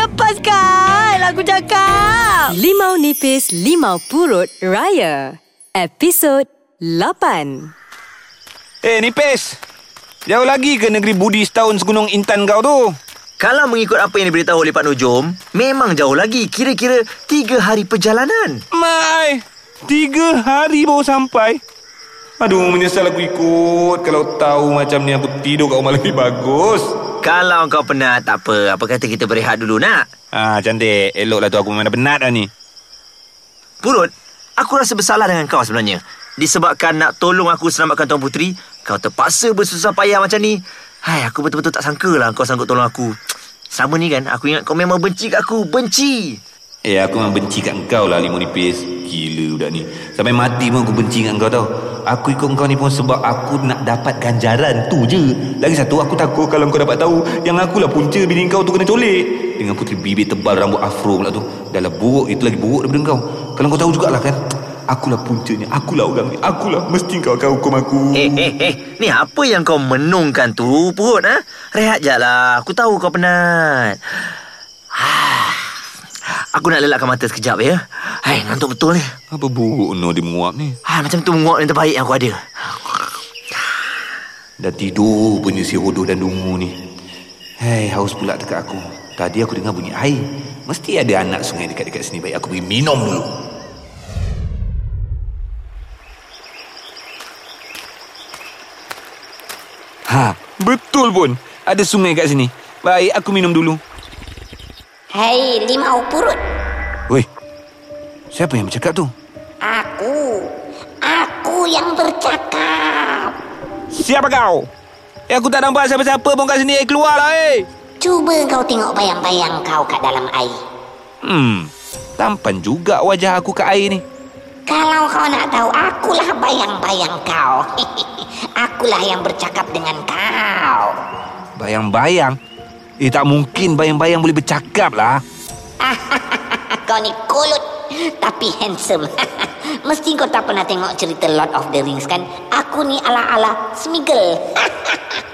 Lepaskan. Aku cakap. Limau Nipis Limau Purut Raya, episod 8. Eh, Nipis. Jauh lagi ke negeri Budi setahun segunung Intan kau tu? Kalau mengikut apa yang diberitahu oleh Pak Nujum, memang jauh lagi. Kira-kira tiga hari perjalanan. Mai, tiga hari baru sampai. Aduh, menyesal aku ikut. Kalau tahu macam ni aku tidur kat rumah lebih bagus. Kalau kau penat, tak apa. Apa kata kita berehat dulu, nak? Ah, cantik. Eloklah tu aku memang dah penat dah ni. Purut, aku rasa bersalah dengan kau sebenarnya. Disebabkan nak tolong aku selamatkan Tuan Putri, kau terpaksa bersusah payah macam ni. Hai, aku betul-betul tak sangka lah kau sanggup tolong aku. Sama ni kan, aku ingat kau memang benci kat aku. Benci! Eh, aku memang benci kat engkau lah, Limau Nipis. Gila budak ni. Sampai mati pun aku benci kat engkau tau. Aku ikut engkau ni pun sebab aku nak dapat ganjaran tu je. Lagi satu, aku takut kalau kau dapat tahu yang akulah punca bini kau tu kena colik. Dengan putri bibir tebal rambut afro pula tu. Dah lah buruk, itu lagi buruk daripada kau. Kalau kau tahu jugalah kan. Akulah puncanya, akulah orang ni. Akulah, mesti kau akan hukum aku. Eh, eh, eh. Ni apa yang kau menungkan tu, Purut? Ha? Rehat je lah. Aku tahu kau penat. Ah. Aku nak lelakkan mata sekejap ya. Hai, ngantuk betul ni. Apa buruk no dia menguap ni? Ah, macam tu menguap yang terbaik yang aku ada. Dah tidur punya si hodoh dan dungu ni. Hei, haus pula dekat aku. Tadi aku dengar bunyi air. Mesti ada anak sungai dekat-dekat sini. Baik aku pergi minum dulu. Ha, betul pun. Ada sungai kat sini. Baik, aku minum dulu. Hei, limau purut. Woi, siapa yang bercakap tu? Aku. Aku yang bercakap. Siapa kau? Eh, aku tak nampak siapa-siapa pun kat sini. Eh, keluarlah, eh. Cuba kau tengok bayang-bayang kau kat dalam air. Hmm, tampan juga wajah aku kat air ni. Kalau kau nak tahu, akulah bayang-bayang kau. <laughs> akulah yang bercakap dengan kau. Bayang-bayang? Eh, tak mungkin bayang-bayang boleh bercakap lah. <laughs> kau ni kolot tapi handsome. <laughs> Mesti kau tak pernah tengok cerita Lord of the Rings kan? Aku ni ala-ala Smiggle. <laughs>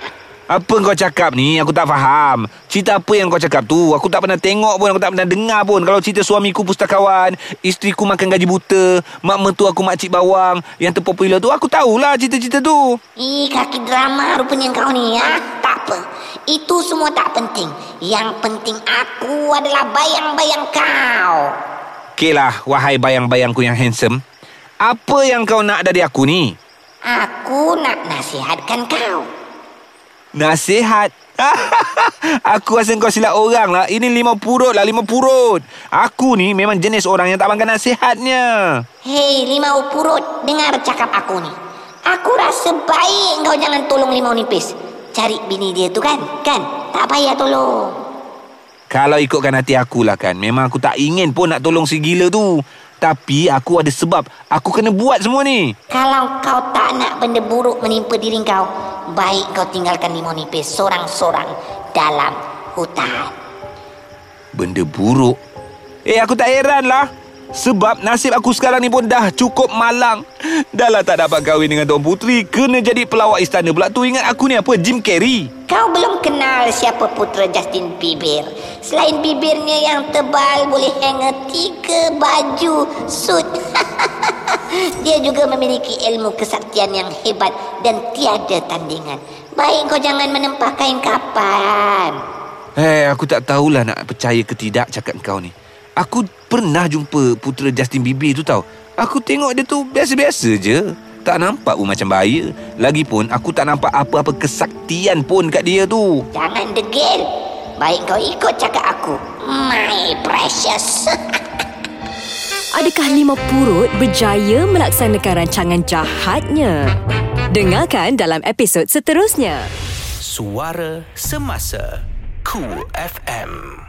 Apa kau cakap ni? Aku tak faham. Cerita apa yang kau cakap tu? Aku tak pernah tengok pun. Aku tak pernah dengar pun. Kalau cerita suamiku pustakawan, isteriku makan gaji buta, mak mertua aku makcik bawang, yang terpopular tu, aku tahulah cerita-cerita tu. Ih, kaki drama rupanya kau ni, ya? Tak apa. Itu semua tak penting. Yang penting aku adalah bayang-bayang kau. Okeylah, wahai bayang-bayangku yang handsome. Apa yang kau nak dari aku ni? Aku nak nasihatkan kau. Nasihat? <laughs> aku rasa kau silap orang lah. Ini lima purut lah, lima purut. Aku ni memang jenis orang yang tak makan nasihatnya. Hei, limau purut. Dengar cakap aku ni. Aku rasa baik kau jangan tolong limau nipis. Cari bini dia tu kan? Kan? Tak payah tolong. Kalau ikutkan hati aku lah kan Memang aku tak ingin pun nak tolong si gila tu Tapi aku ada sebab. Aku kena buat semua ni. Kalau kau tak nak benda buruk menimpa diri kau, baik kau tinggalkan limau nipis sorang-sorang dalam hutan. Benda buruk? Eh aku tak heran lah Sebab nasib aku sekarang ni pun dah cukup malang Dah lah tak dapat kahwin dengan Tuan Putri Kena jadi pelawak istana pula tu Ingat aku ni apa? Jim Carrey Kau belum kenal siapa putera Justin Bieber. Selain bibirnya yang tebal, boleh hanger tiga baju suit. <laughs> Dia juga memiliki ilmu kesaktian yang hebat dan tiada tandingan. Baik kau jangan menempah kain kapan. Eh aku tak tahulah nak percaya ke tidak cakap kau ni Aku pernah jumpa putera Justin Bieber tu tau Aku tengok dia tu biasa-biasa je Tak nampak pun macam bahaya Lagipun aku tak nampak apa-apa kesaktian pun kat dia tu Jangan degil. Baik kau ikut cakap aku. My precious. <laughs> Adakah limau purut berjaya melaksanakan rancangan jahatnya? Dengarkan dalam episod seterusnya. Suara Semasa Cool FM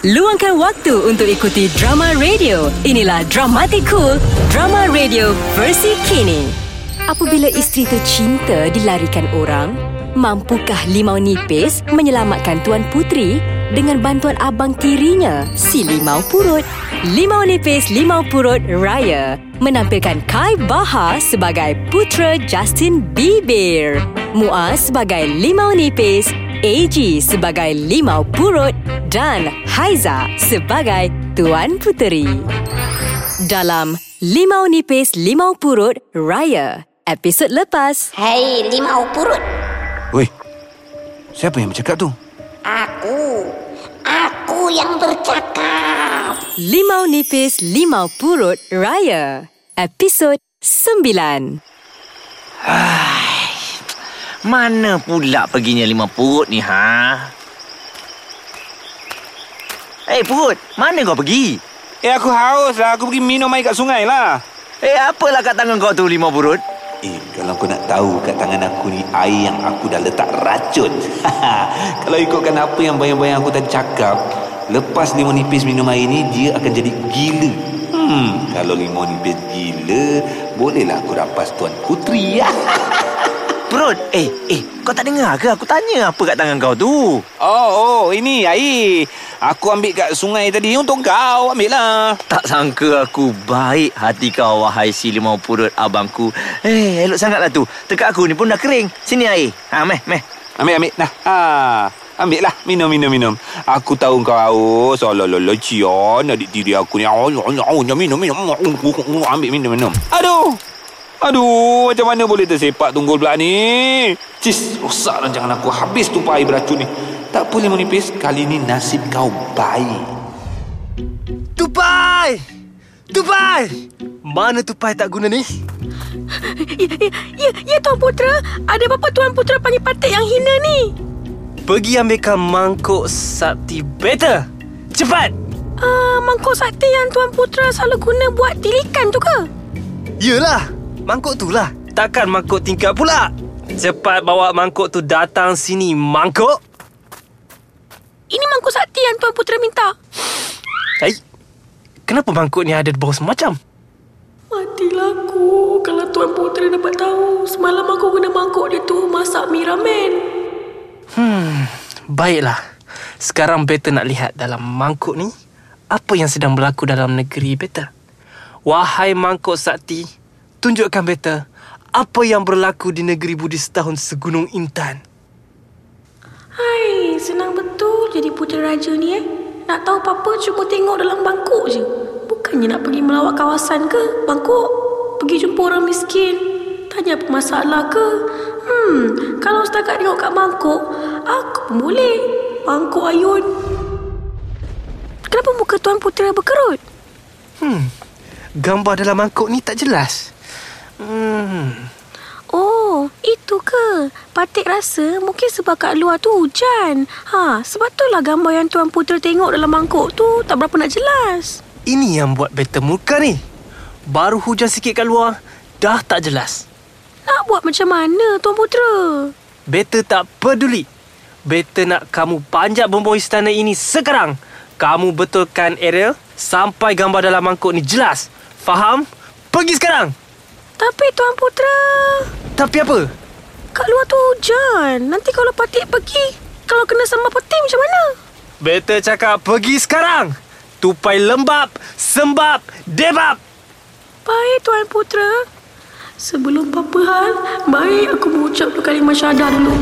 Luangkan waktu untuk ikuti drama radio. Inilah Dramatic Cool, drama radio versi kini. Apabila isteri tercinta dilarikan orang, mampukah limau nipis menyelamatkan Tuan Putri dengan bantuan abang tirinya, si limau purut? Limau nipis Limau Purut Raya menampilkan Kai Baha sebagai putera Justin Bieber, Muaz sebagai limau nipis, AG sebagai limau purut dan Haiza sebagai Tuan Puteri. Dalam Limau Nipis Limau Purut Raya, episod lepas. Hei limau purut. Weh, siapa yang bercakap tu? Aku. Aku yang bercakap. Limau Nipis Limau Purut Raya, episod 9. Mana pula perginya lima purut ni, ha? Eh, purut. Mana kau pergi? Eh, aku haus lah. Aku pergi minum air kat sungai lah. Eh, apalah kat tangan kau tu, lima purut? Eh, kalau kau nak tahu kat tangan aku ni air yang aku dah letak racun. <laughs> kalau ikutkan apa yang bayang-bayang aku tadi cakap, lepas limau nipis minum air ni, dia akan jadi gila. Hmm, kalau limau nipis gila, bolehlah aku rampas Tuan Putri. <laughs> Purut, eh, eh, kau tak dengar ke? Aku tanya apa kat tangan kau tu. oh, oh, ini air. Aku ambil kat sungai tadi untuk kau. Ambil lah. Tak sangka aku baik hati kau, wahai si limau purut abangku. Eh, elok sangatlah tu. Tekak aku ni pun dah kering. Sini air. Ha, meh, meh. Ambil, ambil. Nah, ha. Ambil lah. Minum, minum, minum. Aku tahu kau haus. Alah, alah, Cian. Adik tiri aku ni. Oh, oh, oh, minum, minum. Ambil, minum, minum. Aduh. Aduh, macam mana boleh tersepak tunggul pula ni? Cis, rosak rancangan aku. Habis tupai air beracun ni. Tak boleh menipis. Kali ni nasib kau baik. Tupai! Tupai! Mana tupai tak guna ni? Ya, ya, ya, ya Tuan Putera. Ada apa Tuan Putera panggil patik yang hina ni? Pergi ambilkan mangkuk sakti better. Cepat! Uh, mangkuk sakti yang Tuan Putera selalu guna buat tilikan tu ke? Yelah, mangkuk tu lah. Takkan mangkuk tingkat pula. Cepat bawa mangkuk tu datang sini, mangkuk. Ini mangkuk sakti yang Tuan Putera minta. Hai, kenapa mangkuk ni ada bau semacam? Matilah aku kalau Tuan Putera dapat tahu. Semalam aku guna mangkuk dia tu masak mie ramen. Hmm, baiklah. Sekarang Beta nak lihat dalam mangkuk ni apa yang sedang berlaku dalam negeri Beta. Wahai mangkuk sakti, tunjukkan Beta apa yang berlaku di negeri Budi setahun segunung Intan. Hai, senang betul jadi putera raja ni eh. Nak tahu apa-apa cuma tengok dalam bangkok je. Bukannya nak pergi melawat kawasan ke bangkok. Pergi jumpa orang miskin. Tanya apa masalah ke. Hmm, kalau setakat tengok kat bangkok, aku pun boleh. Bangkok ayun. Kenapa muka Tuan Putera berkerut? Hmm, gambar dalam mangkuk ni tak jelas. Hmm, Oh, itu ke? Patik rasa mungkin sebab kat luar tu hujan. Ha, sebab itulah gambar yang Tuan Putera tengok dalam mangkuk tu tak berapa nak jelas. ini yang buat Beta muka ni. Baru hujan sikit kat luar, dah tak jelas. Nak buat macam mana Tuan Putera? Beta tak peduli. Beta nak kamu panjat bumbung istana ini sekarang. Kamu betulkan Ariel sampai gambar dalam mangkuk ni jelas. Faham? Pergi sekarang. Tapi Tuan Putera, Tapi apa? kat luar tu hujan. Nanti kalau Patik pergi, kalau kena sambal peti macam mana? Beta cakap pergi sekarang. Tupai lembab, sembab, debab. Baik Tuan Putera. Sebelum apa-apa hal, baik aku mengucap dua kalimah syahadah dulu.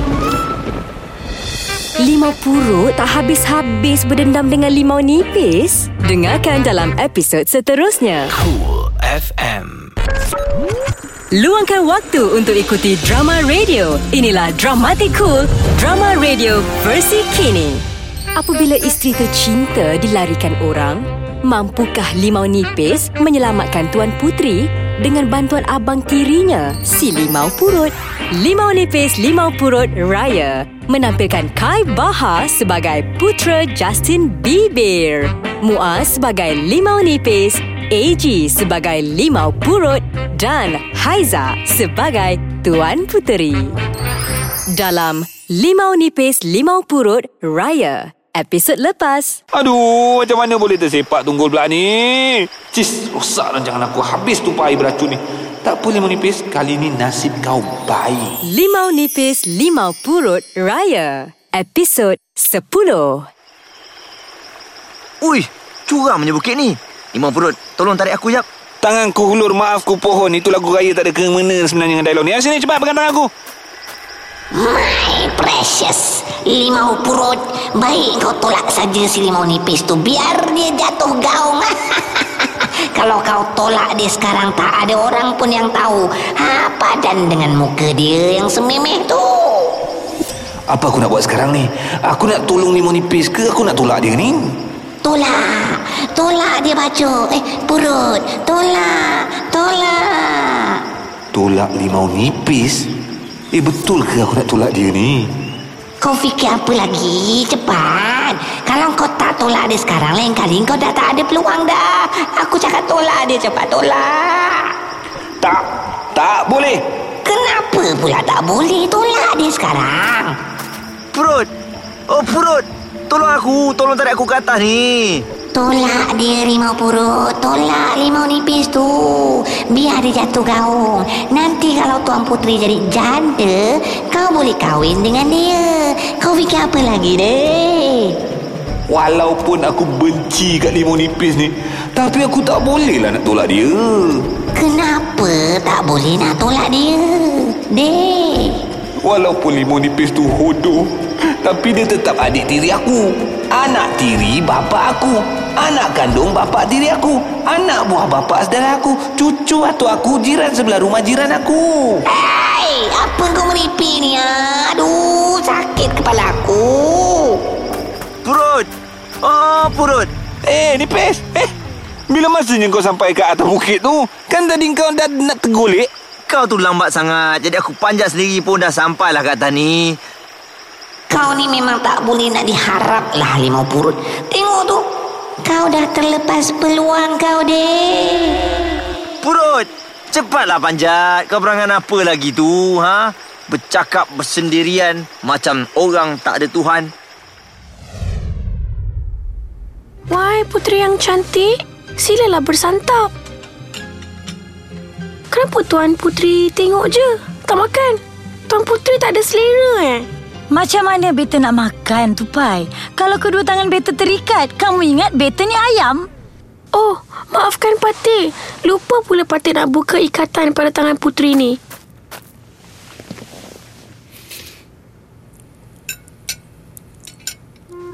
Limau purut tak habis-habis berdendam dengan limau nipis? Dengarkan dalam episod seterusnya. Cool FM Luangkan waktu untuk ikuti drama radio. Inilah Dramatic Cool, drama radio versi kini. Apabila isteri tercinta dilarikan orang, mampukah limau nipis menyelamatkan Tuan Putri dengan bantuan abang tirinya, si Limau Purut. Limau Nipis Limau Purut Raya menampilkan Kai Baha sebagai putera Justin Bieber, Muaz sebagai Limau Nipis, AG sebagai Limau Purut dan Haiza sebagai Tuan Puteri. Dalam Limau Nipis Limau Purut Raya episod lepas. Aduh, macam mana boleh tersepak tunggul pula ni? Cis, rosak rancangan aku. Habis tupai beracun ni. Tak boleh menipis. Kali ni nasib kau baik. Limau Nipis Limau Purut Raya episod 10. Ui, curamnya bukit ni. Limau Purut, tolong tarik aku jap. Tanganku hulur maafku pohon. Itu lagu raya tak ada kemana sebenarnya dengan dialog ni. Sini cepat pegang tangan aku. My precious Limau purut Baik kau tolak saja si limau nipis tu Biar dia jatuh gaung <laughs> Kalau kau tolak dia sekarang Tak ada orang pun yang tahu ha, Padan dengan muka dia yang sememeh tu Apa aku nak buat sekarang ni? Aku nak tolong limau nipis ke aku nak tolak dia ni? Tolak Tolak dia baju Eh purut Tolak Tolak Tolak limau nipis? Eh betul ke aku nak tolak dia ni? Kau fikir apa lagi? Cepat. Kalau kau tak tolak dia sekarang, lain kali kau dah tak ada peluang dah. Aku cakap tolak dia, cepat tolak. Tak, tak boleh. Kenapa pula tak boleh tolak dia sekarang? Purut. Oh, Purut. Tolong aku. Tolong tarik aku ke atas ni. Tolak dia limau purut Tolak limau nipis tu Biar dia jatuh gaung Nanti kalau Tuan Putri jadi janda Kau boleh kahwin dengan dia Kau fikir apa lagi deh Walaupun aku benci kat limau nipis ni Tapi aku tak boleh lah nak tolak dia Kenapa tak boleh nak tolak dia? Dek Walaupun limau nipis tu hodoh Tapi dia tetap adik tiri aku Anak tiri bapa aku Anak kandung bapa tiri aku Anak buah bapa saudara aku Cucu atau aku jiran sebelah rumah jiran aku Hei, apa kau meripi ni? ah? Aduh, sakit kepala aku. Purut. Oh, Purut. Eh nipis Eh bila masanya kau sampai ke atas bukit tu Kan tadi kau dah nak tergolek Kau tu lambat sangat. Jadi aku panjat sendiri pun dah sampailah kat atas ni. Kau ni memang tak boleh nak diharap lah limau purut. Tengok tu. Kau dah terlepas peluang kau, dek. Purut. Cepatlah panjat. Kau berangan apa lagi tu, ha? Bercakap bersendirian macam orang tak ada Tuhan. Wahai puteri yang cantik, silalah bersantap. Kenapa Tuan Puteri tengok je? Tak makan. Tuan Puteri tak ada selera eh? Macam mana beta nak makan, Tupai? Kalau kedua tangan beta terikat, kamu ingat beta ni ayam? Oh, maafkan Patih. Lupa pula Patih nak buka ikatan pada tangan puteri ni.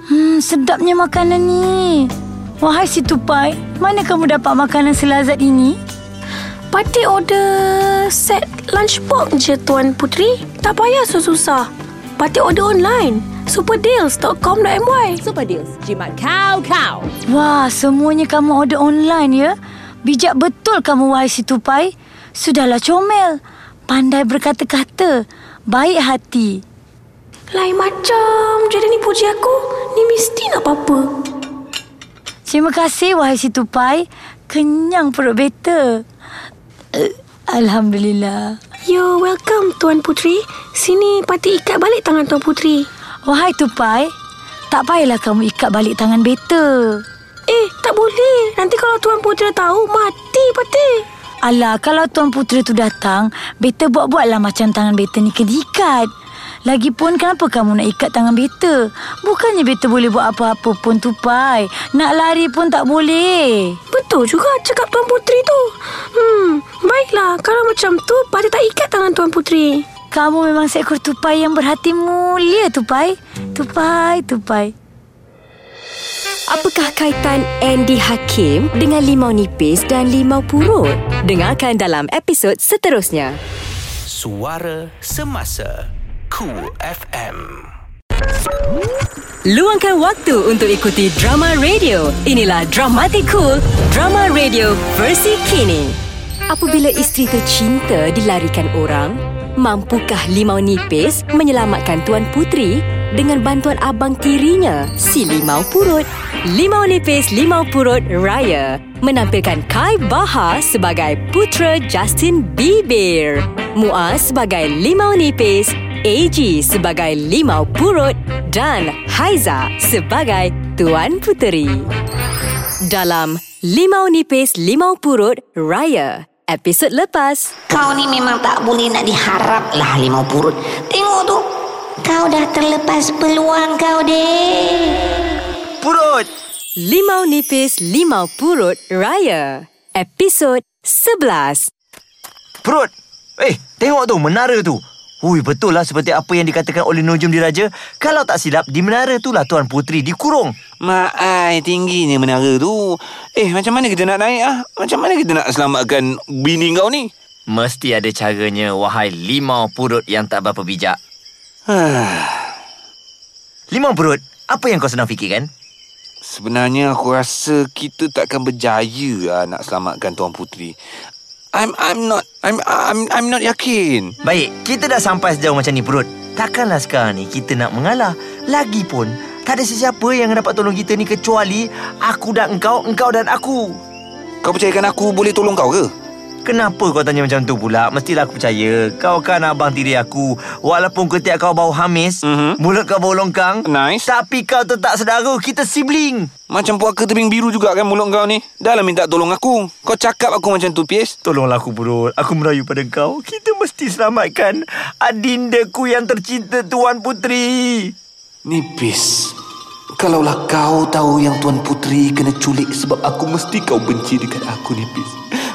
Hmm, sedapnya makanan ni. Wahai si Tupai, mana kamu dapat makanan selazat ini? Patih order set lunchbox je Tuan Puteri. Tak payah susah-susah. Patih order online. Superdeals.com.my Super Deals, jimat kau kau. Wah, semuanya kamu order online ya? Bijak betul kamu wahai si Tupai. Sudahlah comel. Pandai berkata-kata. Baik hati. Lain macam je dia ni puji aku. Ni mesti nak apa-apa. Terima kasih wahai si Tupai. Kenyang perut beta. Uh, Alhamdulillah. You're welcome Tuan Puteri. Sini Patih ikat balik tangan Tuan Puteri. Wahai Tupai, tak payahlah kamu ikat balik tangan beta. Eh, tak boleh. Nanti kalau Tuan Putera tahu, mati Patih. Alah, kalau Tuan Putera tu datang, beta buat-buatlah macam tangan beta ni kena ikat. Lagipun kenapa kamu nak ikat tangan beta? Bukannya beta boleh buat apa-apa pun tupai. Nak lari pun tak boleh. Betul juga cakap Tuan Puteri tu. Hmm, baiklah. Kalau macam tu, Patih tak ikat tangan Tuan Puteri. Kamu memang seekor tupai yang berhati mulia tupai. Tupai, tupai. Apakah kaitan Andy Hakim dengan limau nipis dan limau purut? Dengarkan dalam episod seterusnya. Suara Semasa Cool FM Luangkan waktu untuk ikuti drama radio. Inilah Dramatic Cool, drama radio versi kini. Apabila isteri tercinta dilarikan orang, mampukah Limau Nipis menyelamatkan Tuan Putri dengan bantuan abang tirinya, si Limau Purut? Limau Nipis Limau Purut Raya menampilkan Kai Baha sebagai putera Justin Bieber, Muaz sebagai Limau Nipis, AG sebagai Limau Purut dan Haiza sebagai Tuan Puteri. Dalam Limau Nipis Limau Purut Raya episod lepas. Kau ni memang tak boleh nak diharap lah limau purut. Tengok tu. Kau dah terlepas peluang kau deh. Purut! Limau Nipis Limau Purut Raya episod 11. Purut! Eh, tengok tu, menara tu. Ui, betul lah seperti apa yang dikatakan oleh Nujum Diraja. Kalau tak silap, di menara tu lah Tuan Putri dikurung. Maai tingginya menara tu. Eh, macam mana kita nak naik ah? Macam mana kita nak selamatkan bini kau ni? Mesti ada caranya, wahai limau purut yang tak berapa bijak. <sighs> Limau purut, apa yang kau sedang fikirkan? Sebenarnya aku rasa kita takkan berjaya lah nak selamatkan Tuan Putri. I'm I'm not I'm I'm I'm not yakin. Baik, kita dah sampai sejauh macam ni purut. Takkanlah sekarang ni kita nak mengalah. Lagipun, tak ada sesiapa yang dapat tolong kita ni kecuali aku dan engkau, engkau dan aku. Kau percayakan aku boleh tolong kau ke? Kenapa kau tanya macam tu pula? Mestilah aku percaya. Kau kan abang tiri aku. Walaupun ketiak kau bau hamis, Mhm. mulut kau bau longkang. Nice. Tapi kau tetap saudara. Kita sibling. Macam puaka tebing biru juga kan mulut kau ni. Dah lah minta tolong aku. Kau cakap aku macam tu, Pies. Tolonglah aku, Purut. Aku merayu pada kau. Kita mesti selamatkan adindaku yang tercinta Tuan Putri. Nipis. Kalaulah kau tahu yang Tuan Putri kena culik sebab aku mesti kau benci dekat aku, Nipis.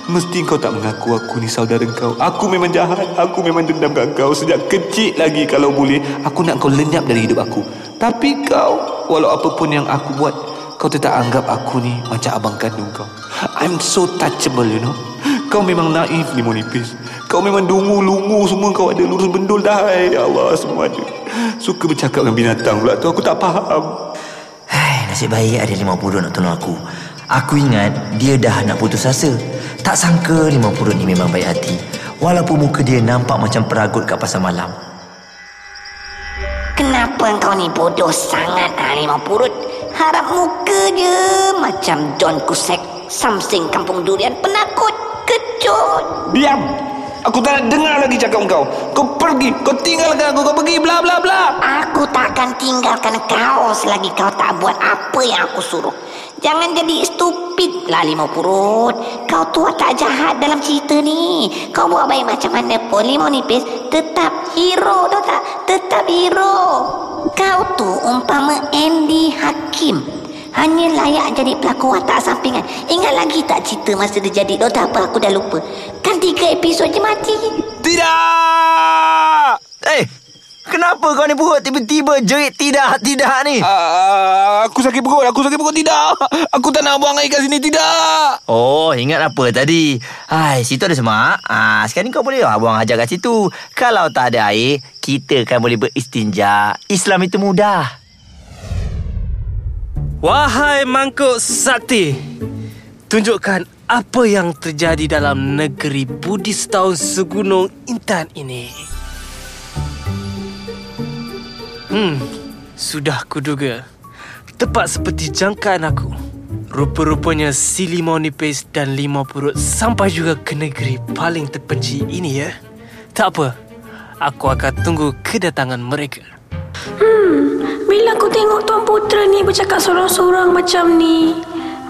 Mesti kau tak mengaku aku ni saudara kau. Aku memang jahat. Aku memang dendam kat kau sejak kecil lagi kalau boleh. Aku nak kau lenyap dari hidup aku. Tapi kau, walau apa pun yang aku buat, kau tetap anggap aku ni macam abang kandung kau. I'm so touchable, you know. Kau memang naif ni, Monipis. Kau memang dungu-lungu semua kau ada lurus bendul dah. Ya Allah, semua ada. Suka bercakap dengan binatang pula tu. Aku tak faham. Hai, nasib baik ada limau purut nak tolong aku. Aku ingat dia dah nak putus asa. Tak sangka limau purut ni memang baik hati. Walaupun muka dia nampak macam peragut kat pasar malam. Kenapa kau ni bodoh sangat ah, limau purut? Harap muka je macam John Kusek. Samsing kampung durian penakut. Kecut. Diam! Aku tak nak dengar lagi cakap kau. Kau pergi. Kau tinggalkan aku. Kau pergi. Bla bla bla. Aku takkan tinggalkan kau selagi kau tak buat apa yang aku suruh. Jangan jadi stupid lah limau purut. Kau tua tak jahat dalam cerita ni. Kau buat baik macam mana pun limau nipis tetap hero tau tak? Tetap hero. Kau tu umpama Andy Hakim. Hanya layak jadi pelakon watak sampingan. Ingat lagi tak cerita masa dia jadi Dota apa aku dah lupa. Kan tiga episod je mati. Tidak! Eh, kenapa kau ni purut tiba-tiba jerit tidak-tidak ni? Uh, aku sakit perut. Aku sakit perut. Tidak. Aku tak nak buang air kat sini. Tidak. Oh, ingat apa tadi? Hai, situ ada semak. Ah, sekarang ni kau boleh lah buang hajat kat situ. Kalau tak ada air, kita kan boleh beristinja. Islam itu mudah. Wahai mangkuk sakti Tunjukkan apa yang terjadi dalam negeri Buddhis tahun segunung intan ini Hmm, sudah kuduga. Tepat seperti jangkaan aku. Rupa-rupanya si limau nipis dan limau purut Sampai juga ke negeri paling terpenci ini ya. Tak apa Aku akan tunggu kedatangan mereka. Bila aku tengok Tuan Putera ni bercakap seorang-seorang macam ni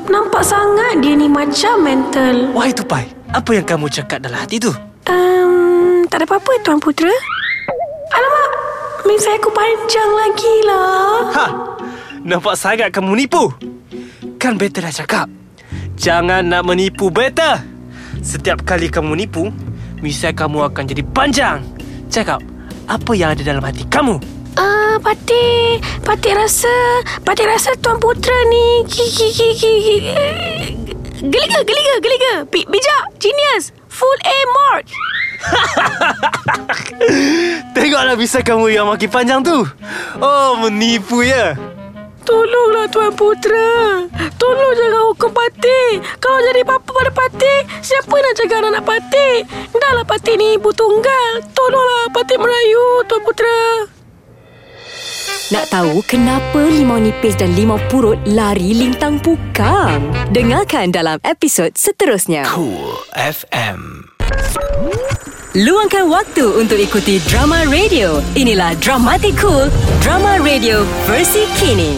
Nampak sangat dia ni macam mental. Wahai tupai Apa yang kamu cakap dalam hati tu? um, Tak ada apa-apa Tuan Putera Alamak Misai aku panjang lagi lah Ha! Nampak sangat kamu menipu. Kan Beta dah cakap. Jangan nak menipu Beta. Setiap kali kamu menipu, misai kamu akan jadi panjang. Cakap, apa yang ada dalam hati kamu? Ah, uh, Patik Patik rasa Patik rasa Tuan Putera ni ki, Geliga, geliga, geliga Bi- Bijak, genius Full A mark <laughs> Tengoklah bisa kamu yang makin panjang tu. Oh, menipu ya. Tolonglah Tuan Putera. Tolong jangan hukum Patih. Kalau jadi bapa pada Patih, siapa nak jaga anak Patih? Dahlah Patih ni ibu tunggal. Tolonglah Patih merayu Tuan Putera. Nak tahu kenapa limau nipis dan limau purut lari lintang pukang? Dengarkan dalam episod seterusnya. Cool FM. Luangkan waktu untuk ikuti drama radio. Inilah Dramatic Cool, drama radio versi kini.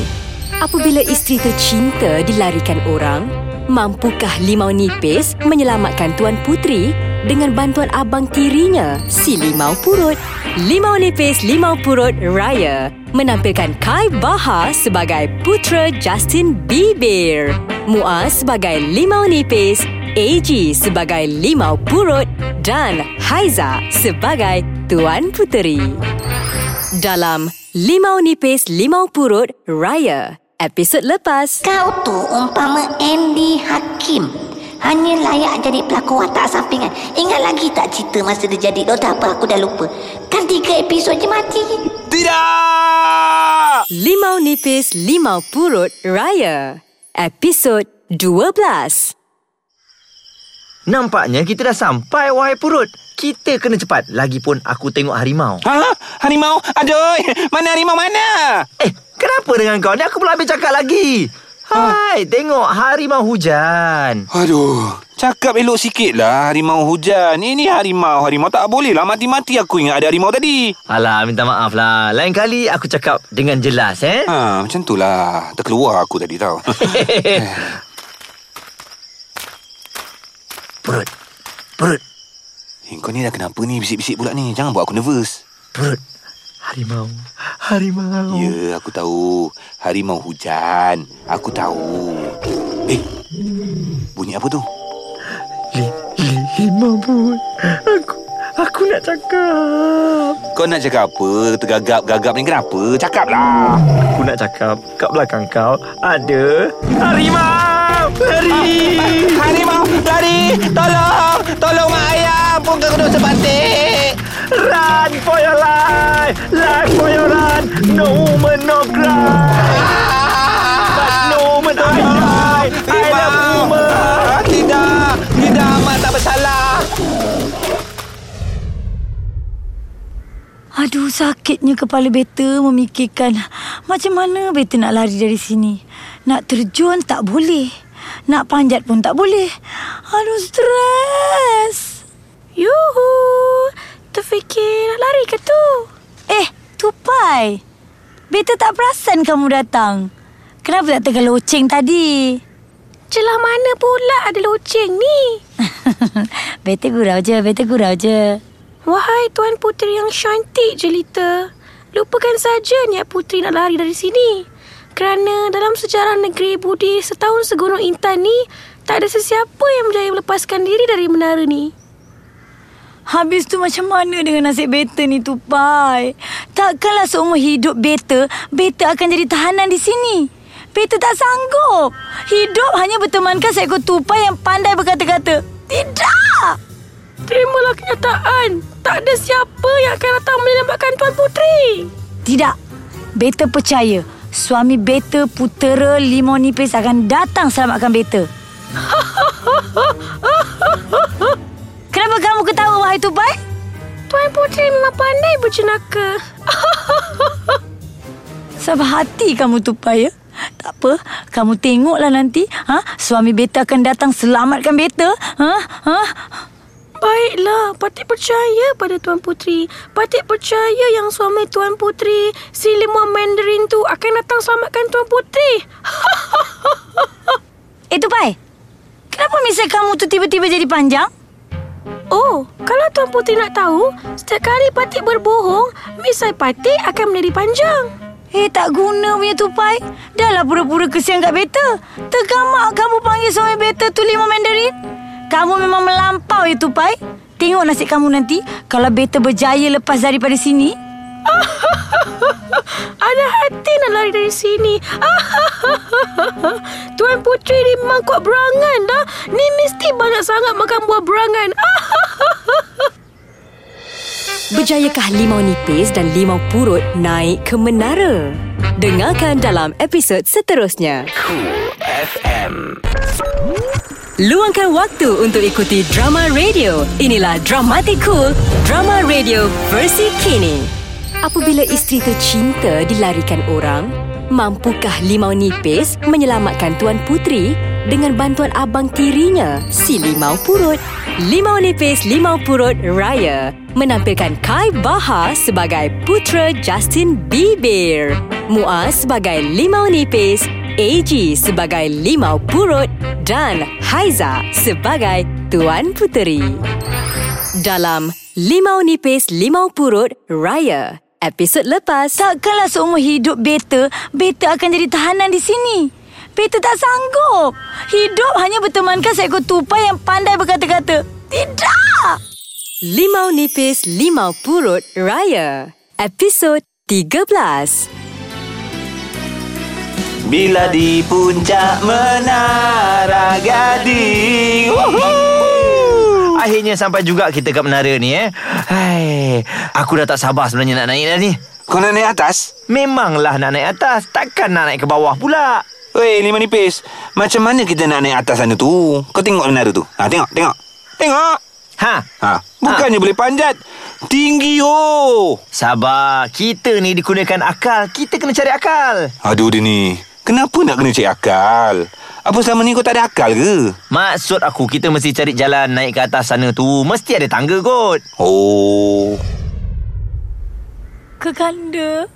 Apabila isteri tercinta dilarikan orang, mampukah limau nipis menyelamatkan Tuan Putri? Dengan bantuan abang tirinya, si limau purut? Limau nipis limau purut Raya. Menampilkan Kai Baha sebagai putera Justin Bieber, Muaz sebagai limau nipis, AG sebagai limau purut. Dan Haiza sebagai Tuan Puteri. Dalam Limau Nipis Limau Purut Raya, episod lepas. Kau tu umpama Andy Hakim. Hanya layak jadi pelakon watak sampingan. Ingat lagi tak cerita masa dia jadi Dota apa aku dah lupa. Kan tiga episod je mati. Tidak! Limau Nipis Limau Purut Raya, episod 12. Nampaknya kita dah sampai wahai purut. Kita kena cepat. Lagipun aku tengok harimau. Ha? Harimau? Aduh, mana harimau mana? Eh, kenapa dengan kau ni? Aku belum habis cakap lagi. Hai, tengok harimau hujan. Aduh, cakap elok sikit lah harimau hujan. Ini harimau, harimau tak boleh lah mati-mati aku ingat ada harimau tadi. Alah, minta maaf lah. Lain kali aku cakap dengan jelas, eh? Ha, macam tu lah. Terkeluar aku tadi tau. <laughs> Perut. Perut. eh, kau ni dah kenapa ni bisik-bisik pula ni? Jangan buat aku nervous. Perut. Harimau. Harimau. Ya, aku tahu. Harimau hujan. Aku tahu. Eh, bunyi apa tu? Li, li, limau pun. Aku, aku nak cakap. Kau nak cakap apa? Tergagap-gagap ni kenapa? Cakaplah. Aku nak cakap kat belakang kau ada harimau. Hari. Harimau, lari! Tolong! Tolong mak ayah! Pun kena sebatik! Run for your life. Life for your run. No woman, no cry. But no woman, I die. I love woman. Tidak! Tidak, mak tak bersalah! Aduh sakitnya kepala beta memikirkan macam mana beta nak lari dari sini. Nak terjun tak boleh. Nak panjat pun tak boleh. Aduh stres. Yuhu. Terfikir nak lari ke tu? Eh, tupai. Beta tak perasan kamu datang. Kenapa tak tegal loceng tadi? Celah mana pula ada loceng ni? <laughs> beta gurau je, beta gurau je. Wahai Tuan Puteri yang cantik jelita. Lupakan saja niat puteri nak lari dari sini. Kerana dalam sejarah negeri budi setahun segunung intan ni, tak ada sesiapa yang berjaya melepaskan diri dari menara ni. Habis tu macam mana dengan nasib beta ni tupai? Takkanlah seumur hidup beta, beta akan jadi tahanan di sini. Beta tak sanggup. Hidup hanya bertemankan seekor tupai yang pandai berkata-kata. Tidak! Terimalah kenyataan. Tak ada siapa yang akan datang menyelamatkan Tuan Puteri. Tidak. Beta percaya. Suami beta, putera limau nipis akan datang selamatkan beta. <laughs> Kenapa kamu ketawa, wahai tupai? Tuan Puteri memang pandai berjenaka. <laughs> Sabar hati kamu tupai ya. Tak apa, kamu tengoklah nanti. Ha? Suami beta akan datang selamatkan beta. Ha? Ha? Baiklah, Patik percaya pada Tuan Puteri. Patik percaya yang suami Tuan Puteri, si limau Mandarin tu akan datang selamatkan Tuan Puteri. Eh <laughs> tupai, kenapa misal kamu tu tiba-tiba jadi panjang? Oh, kalau Tuan Puteri nak tahu, setiap kali Patik berbohong, misai Patik akan menjadi panjang. Eh, tak guna punya tupai. Dah lah pura-pura kesian kat beta. Tergamak kamu panggil suami beta tu limau Mandarin. Kamu memang melampau ya tupai. Tengok nasib kamu nanti kalau beta berjaya lepas daripada sini. <laughs> Ada hati nak lari dari sini. <laughs> Tuan Puteri ni memang kuat berangan dah. Ni mesti banyak sangat makan buah berangan. <laughs> Berjayakah limau nipis dan limau purut naik ke menara? Dengarkan dalam episod seterusnya. Cool FM. Luangkan waktu untuk ikuti drama radio. Inilah Dramatic Cool, drama radio versi kini. Apabila isteri tercinta dilarikan orang, mampukah Limau Nipis menyelamatkan Tuan Putri dengan bantuan abang tirinya, si Limau Purut? Limau Nipis Limau Purut Raya menampilkan Kai Baha sebagai putera Justin Bieber, Muaz sebagai Limau Nipis, AG sebagai Limau Purut dan Haiza sebagai Tuan Puteri. Dalam Limau Nipis Limau Purut Raya, episod lepas. Takkanlah seumur hidup Beta, Beta akan jadi tahanan di sini. Beta tak sanggup. Hidup hanya bertemankan seekor tupai yang pandai berkata-kata. Tidak! Limau Nipis Limau Purut Raya, episod 13. Bila di puncak menara gading Woohoo! Akhirnya sampai juga kita kat menara ni eh Hai, Aku dah tak sabar sebenarnya nak naik dah ni Kau nak naik atas? Memanglah nak naik atas Takkan nak naik ke bawah pula Weh, lima nipis. Macam mana kita nak naik atas sana tu? Kau tengok menara tu. Ha, tengok, tengok. Tengok. Ha, Ha, bukannya boleh panjat. Tinggi oh. sabar Kita ni digunakan akal Kita kena cari akal Aduh dia ni. Kenapa nak kena cek akal? Apa selama ni kau tak ada akal ke? Maksud aku kita mesti cari jalan naik ke atas sana tu Mesti ada tangga kot Oh. Kekanda.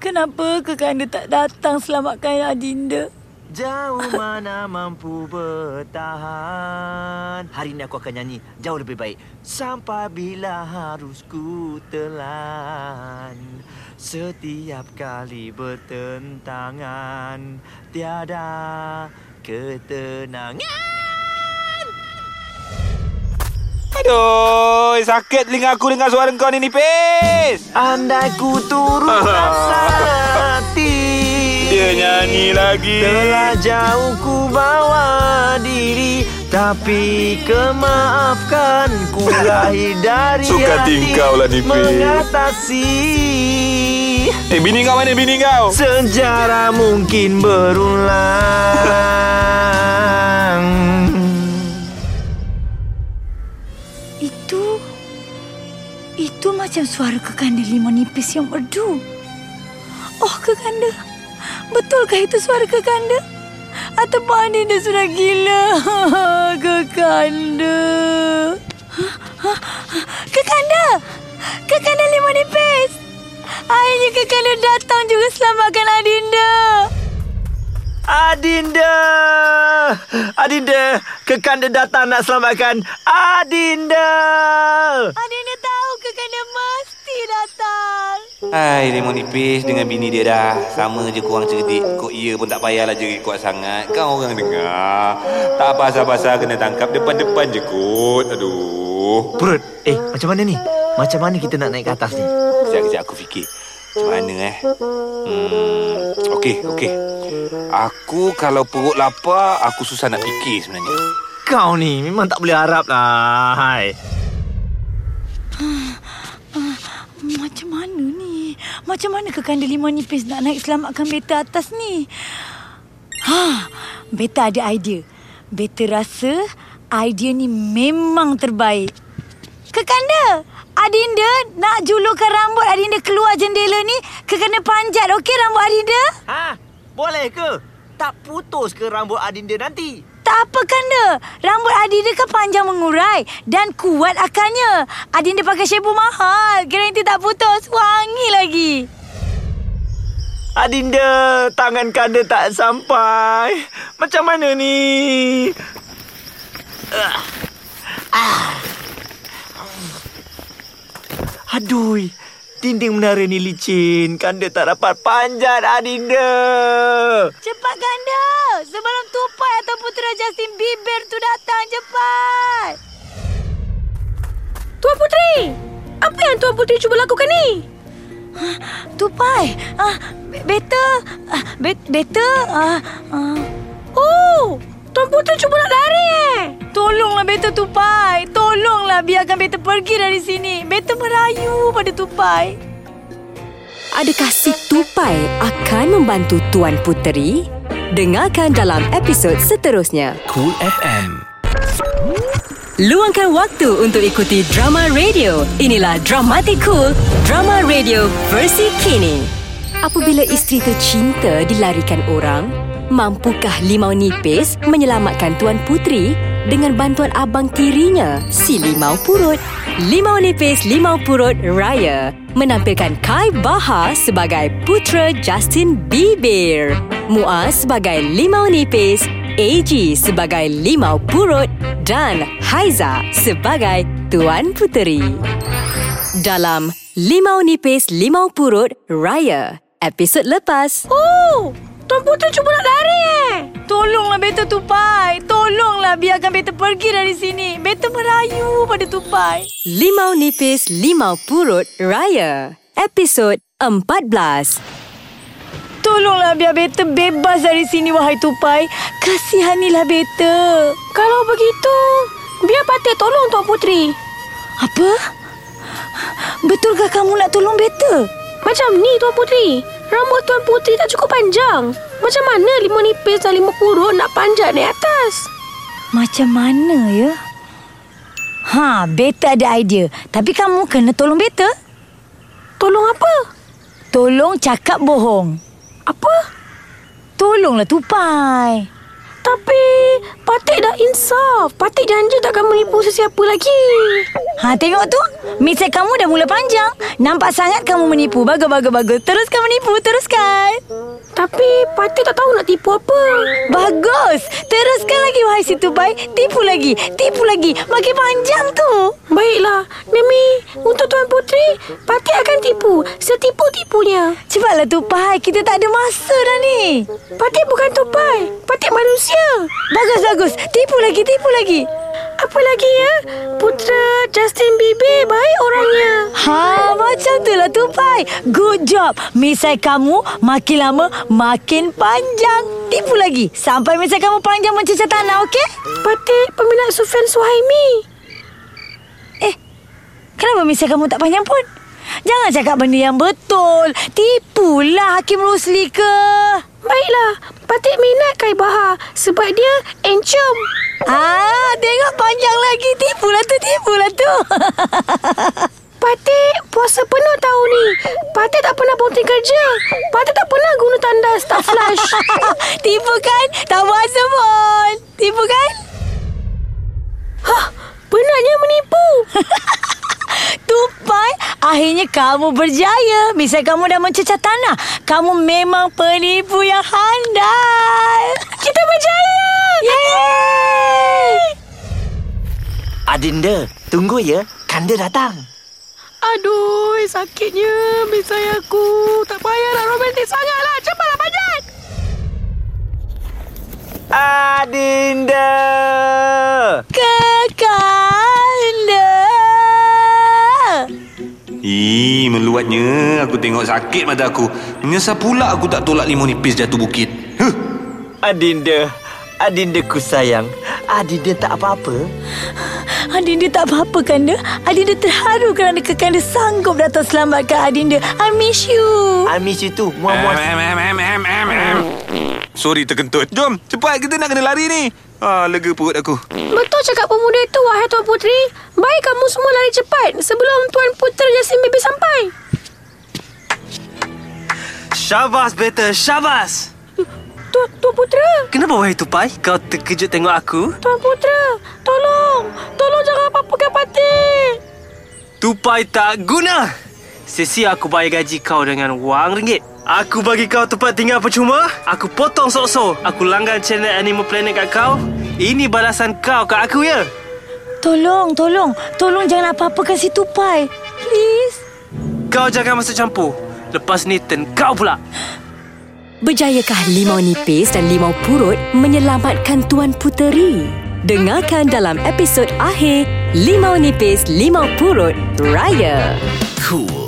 Kenapa Kekanda tak datang selamatkan Adinda? Jauh mana mampu bertahan Hari ni aku akan nyanyi jauh lebih baik Sampai bila harus ku telan Setiap kali bertentangan Tiada ketenangan Aduh, sakit telinga aku dengar suara kau ni nipis. Andai ku turun rasa <laughs> hati Dia nyanyi lagi. Telah jauh ku bawa diri Tapi kemaafkan ku lahir dari Suka hati tingkau lah, Nipis. Mengatasi Eh, bini kau mana bini kau? Sejarah mungkin berulang Itu macam suara Kekanda limau nipis yang merdu. Oh, Kekanda. Betulkah itu suara Kekanda? Atau Adinda sudah gila? <laughs> Kekanda. Kekanda! Kekanda limau nipis! Akhirnya Kekanda datang juga selamatkan Adinda. Adinda Adinda Kekanda datang nak selamatkan Adinda Adinda Kekanda mesti datang. Hai, lemon nipis dengan bini dia dah. Sama je korang cerdik. Kok iya pun tak payahlah jerit kuat sangat. Kau orang dengar. Tak pasal-pasal kena tangkap depan-depan je kot. Aduh. Perut Eh macam mana ni Macam mana kita nak naik ke atas ni Kejap-kejap aku fikir. Macam mana eh? Hmm, okey, okey. Aku kalau perut lapar, aku susah nak fikir sebenarnya. Kau ni memang tak boleh harap lah Hai Macam mana ni? Macam mana Kekanda limau nipis nak naik selamatkan beta atas ni? Ha, beta ada idea. Beta rasa idea ni memang terbaik. Kekanda, Adinda nak julurkan rambut Adinda keluar jendela ni. Kekanda panjat, okey rambut Adinda? Ha Boleh ke Tak putus ke rambut Adinda nanti Tak apa Kanda. Rambut Adinda kan panjang mengurai dan kuat akarnya. Adinda pakai shampoo mahal. Garanti tak putus. Wangi lagi. Adinda Tangan kanda tak sampai Macam mana ni Ah. Ah. Aduh Dinding menara ni licin Kanda tak dapat panjat Adinda Cepat Kanda. Sebelum tupai atau putera Justin Bieber tu datang. Cepat. Tuan Putri! Apa yang Tuan Putri cuba lakukan ni? Tupai. Ah, be- beta. Ah, be- beta. Ah, ah. Oh! Tuan Putri cuba nak lari eh? Tolonglah beta Tupai. Tolonglah biarkan beta pergi dari sini. Beta merayu pada Tupai. Adakah si tupai akan membantu Tuan Puteri? Dengarkan dalam episod seterusnya. Cool FM. Luangkan waktu untuk ikuti drama radio. Inilah Dramatic Cool, drama radio versi kini. Apabila isteri tercinta dilarikan orang, mampukah Limau Nipis menyelamatkan Tuan Putri dengan bantuan abang tirinya, si Limau Purut? Limau Nipis Limau Purut Raya menampilkan Kai Baha sebagai putera Justin Bieber, Muaz sebagai Limau Nipis, AG sebagai Limau Purut dan Haiza sebagai Tuan Puteri. Dalam Limau Nipis Limau Purut Raya, episod lepas. Oh, Tuan Putri cuba nak lari eh. Tolonglah Beta Tupai. Tolonglah biarkan Beta pergi dari sini. Beta merayu pada Tupai. Limau Nipis Limau Purut Raya, episod 14. Tolonglah biar Beta bebas dari sini wahai Tupai. Kasihanilah Beta. Kalau begitu, biar Patik tolong Tuan Putri. Apa? Betulkah kamu nak tolong Beta? Macam ni Tuan Putri. Rambut Tuan Putri tak cukup panjang. Macam mana lima nipis dan lima purut nak panjat naik atas? Macam mana ya? Ha, Beta ada idea. Tapi kamu kena tolong Beta. Tolong apa? Tolong cakap bohong. Apa? Tolonglah Tupai. Tapi Patik dah insaf. Patik janji takkan menipu sesiapa lagi. Ha, tengok tu. Misai kamu dah mula panjang. Nampak sangat kamu menipu. Bagus, bagus, bagus. Teruskan menipu, teruskan. Tapi Patik tak tahu nak tipu apa. Bagus. Teruskan lagi, wahai si Tupai. Tipu lagi, tipu lagi. Makin panjang tu. Baiklah, demi untuk Tuan Putri, Patik akan tipu. Setipu-tipunya. Cepatlah Tupai. Kita tak ada masa dah ni. Patik bukan tupai. Patik manusia. Bagus, bagus. Tipu lagi, tipu lagi. Apa lagi ya? Putera Justin Bieber baik orangnya. Ha, macam tu lah Tupai. Good job. Misai kamu makin lama makin panjang. Tipu lagi. Sampai misai kamu panjang mencecah tanah, okey? Patik peminat Sufian Suhaimi. Eh, kenapa misai kamu tak panjang pun? Jangan cakap benda yang betul. Tipulah Hakim Rosli ke? Baiklah, Patik minat Kai Bahar sebab dia encum. Ah, tengok panjang lagi. Tipulah tu, tipulah tu. <laughs> Patik puasa penuh tahun ni. Patik tak pernah berhenti kerja. Patik tak pernah guna tandas <laughs> tak flash. Tipu kan? Tak puasa pun. Tipu kan? Hah, benarnya menipu. <laughs> Tupai, akhirnya kamu berjaya. Misal kamu dah mencecah tanah. Kamu memang penipu yang handal. Kita berjaya. Yeay! Adinda, tunggu ya. Kanda datang. Aduh, sakitnya misai aku. Tak payah nak romantik sangat lah. Cepatlah panjat. Adinda. Kekanda. Ih, meluatnya. Aku tengok sakit mata aku. Menyesal pula aku tak tolak limau nipis jatuh bukit. Huh. Adinda. Adinda ku sayang. Adinda tak apa-apa. Adinda tak apa-apa Kanda. Adinda terharu kerana Kekanda sanggup datang selamatkan Adinda. I miss you. I miss you too. Muah-muah. Em. Sorry terkentut. Jom, cepat kita nak kena lari ni. Ah, lega perut aku. Betul cakap pemuda itu, wahai Tuan Putri. Baik kamu semua lari cepat sebelum Tuan Putera Jasmin Bibi sampai. Syabas, Beta. Syabas. Tuan, Tuan Putera. Kenapa wahai tupai? Kau terkejut tengok aku? Tuan Putera. Tolong. Tolong jangan apa-apakan Patik. Tupai tak guna. Sesi aku bayar gaji kau dengan wang ringgit. Aku bagi kau tempat tinggal percuma. Aku potong sok-sok. Aku langgan channel Animal Planet kat kau. Ini balasan kau kat aku ya. Tolong, tolong. Tolong jangan apa-apakan si Tupai. Please. Kau jangan masuk campur. Lepas ni turn kau pula. Berjayakah Limau Nipis dan Limau Purut menyelamatkan Tuan Puteri? Dengarkan dalam episod akhir Limau Nipis Limau Purut Raya. Cool.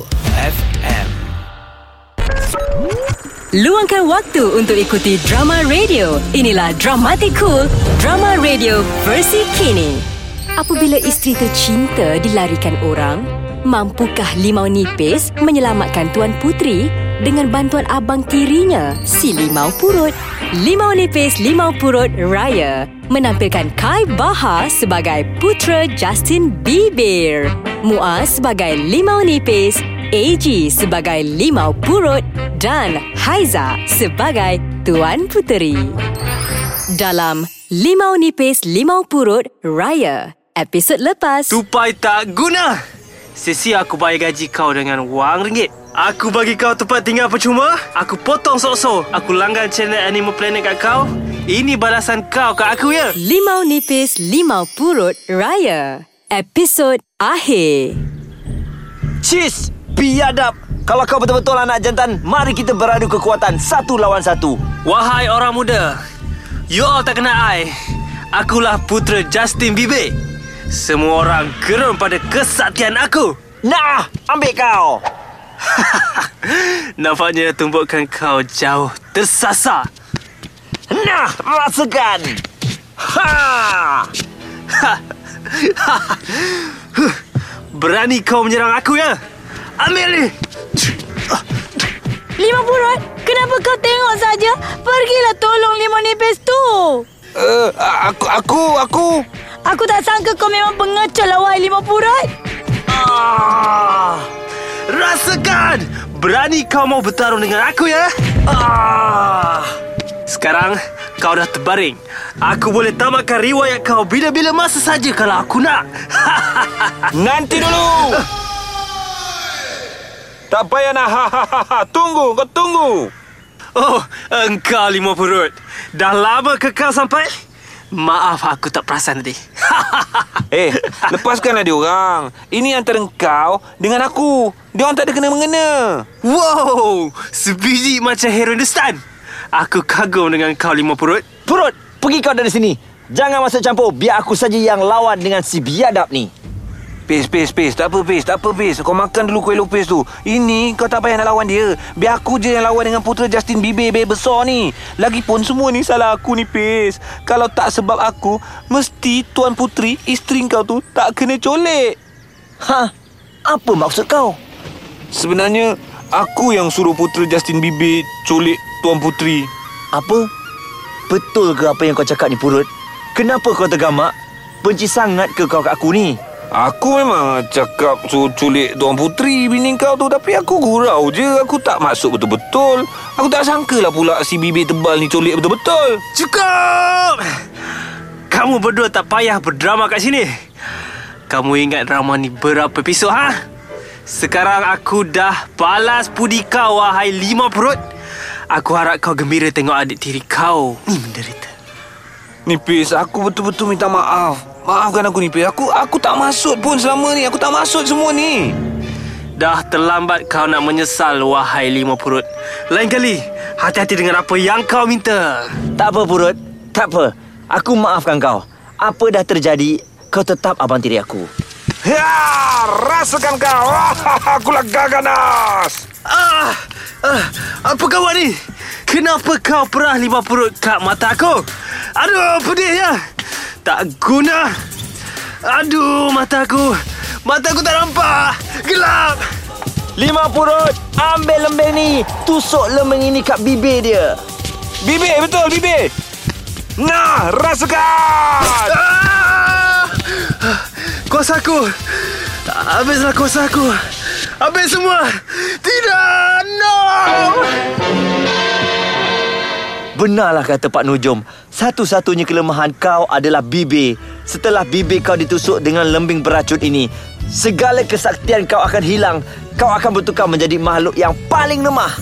Luangkan waktu untuk ikuti drama radio. Inilah Dramatic Cool, drama radio versi kini. Apabila isteri tercinta dilarikan orang, Mampukah limau nipis menyelamatkan Tuan Putri dengan bantuan abang tirinya, si limau purut? Limau nipis limau purut Raya menampilkan Kai Baha sebagai putera Justin Bieber, Muaz sebagai limau nipis, AG sebagai limau purut dan Haiza sebagai Tuan Puteri. Dalam Limau Nipis Limau Purut Raya episod lepas. Tupai tak guna. Sesi aku bayar gaji kau dengan wang ringgit. Aku bagi kau tempat tinggal percuma. Aku potong sok-sok. Aku langgan channel Animal Planet kat kau. Ini balasan kau kat aku ya. Limau Nipis Limau Purut Raya episod akhir. Cheese, biadab. Kalau kau betul-betul anak jantan, mari kita beradu kekuatan satu lawan satu. Wahai orang muda. You all tak kenal I. Akulah putera Justin Bieber. Semua orang gerun pada kesaktian aku. Nah, ambil kau. <laughs> Nampaknya tumbukan kau jauh tersasar. Nah, rasakan. Ha! <laughs> Berani kau menyerang aku ya? Ambil ni. Lima purut, kenapa kau tengok saja? Pergilah tolong lima nipis tu. Uh, aku, aku, aku. Aku tak sangka kau memang pengecut lah, wahai lima purut. Ah! Rasakan! Berani kau mau bertarung dengan aku ya? Ah! Sekarang kau dah terbaring. Aku boleh tamatkan riwayat kau bila-bila masa saja kalau aku nak. <laughs> Nanti dulu. Tak payah nak ha, ha, ha, ha. Tunggu, kau tunggu. oh, engkau lima perut. Dah lama ke kau sampai? Maaf aku tak perasan tadi. <laughs> Eh, lepaskanlah dia orang. Ini antara kau dengan aku. Dia orang tak ada kena-mengena. wow! Sebiji macam hero Hindustan. Aku kagum dengan kau lima perut. Purut, pergi kau dari sini. Jangan masuk campur. Biar aku saja yang lawan dengan si biadab ni. Pes, pes, pes. Tak apa, pes. Tak apa, pes. Kau makan dulu kuih lupis tu. Ini kau tak payah nak lawan dia. Biar aku je yang lawan dengan putera Justin Bieber Bieber besar ni. Lagipun semua ni salah aku ni, pes. Kalau tak sebab aku, mesti Tuan Puteri, isteri kau tu, tak kena colek. Ha? Apa maksud kau? Sebenarnya, aku yang suruh putera Justin Bieber colek Tuan Puteri. Apa? Betul ke apa yang kau cakap ni, Purut? Kenapa kau tergamak? Benci sangat ke kau kat aku ni? Aku memang cakap suruh culik Tuan Puteri bini kau tu Tapi aku gurau je Aku tak maksud betul-betul Aku tak sangka lah pula si bibir tebal ni culik betul-betul Cukup! Kamu berdua tak payah berdrama kat sini. Kamu ingat drama ni berapa episod, ha? Sekarang aku dah balas budi kau, wahai lima perut. Aku harap kau gembira tengok adik tiri kau ni menderita. Nipis, aku betul-betul minta maaf Maafkan aku Nipis Aku aku tak maksud pun selama ni Aku tak maksud semua ni Dah terlambat kau nak menyesal, wahai lima perut. Lain kali, hati-hati dengan apa yang kau minta. Tak apa, Purut. Tak apa. Aku maafkan kau. Apa dah terjadi, kau tetap abang tiri aku. Ya, rasakan kau <laughs> Aku lah gaganas Ah, ah, apa kawan ni? Kenapa kau perah lima perut kat mata aku? Aduh, pedihnya. Tak guna. Aduh, mataku. Mataku tak nampak. Gelap. Lima Purut, ambil lembing ni. Tusuk lembing ini kat bibir dia. Bibir, betul bibir Nah, rasakan Ah! Kuasaku. Habislah kuasaku. Habis semua. Tidak. No. Benarlah kata Pak Nujum. Satu-satunya kelemahan kau adalah bibir. Setelah bibir kau ditusuk dengan lembing beracun ini, segala kesaktian kau akan hilang. Kau akan bertukar menjadi makhluk yang paling lemah.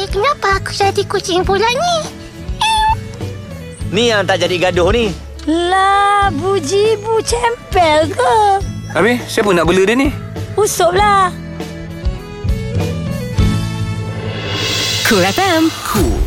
Eh, kenapa aku jadi kucing pula ni? Ni yang tak jadi gaduh ni. Lah, buji-bu cempel ke? Habis, siapa nak bela dia ni? Usup Cool FM Cool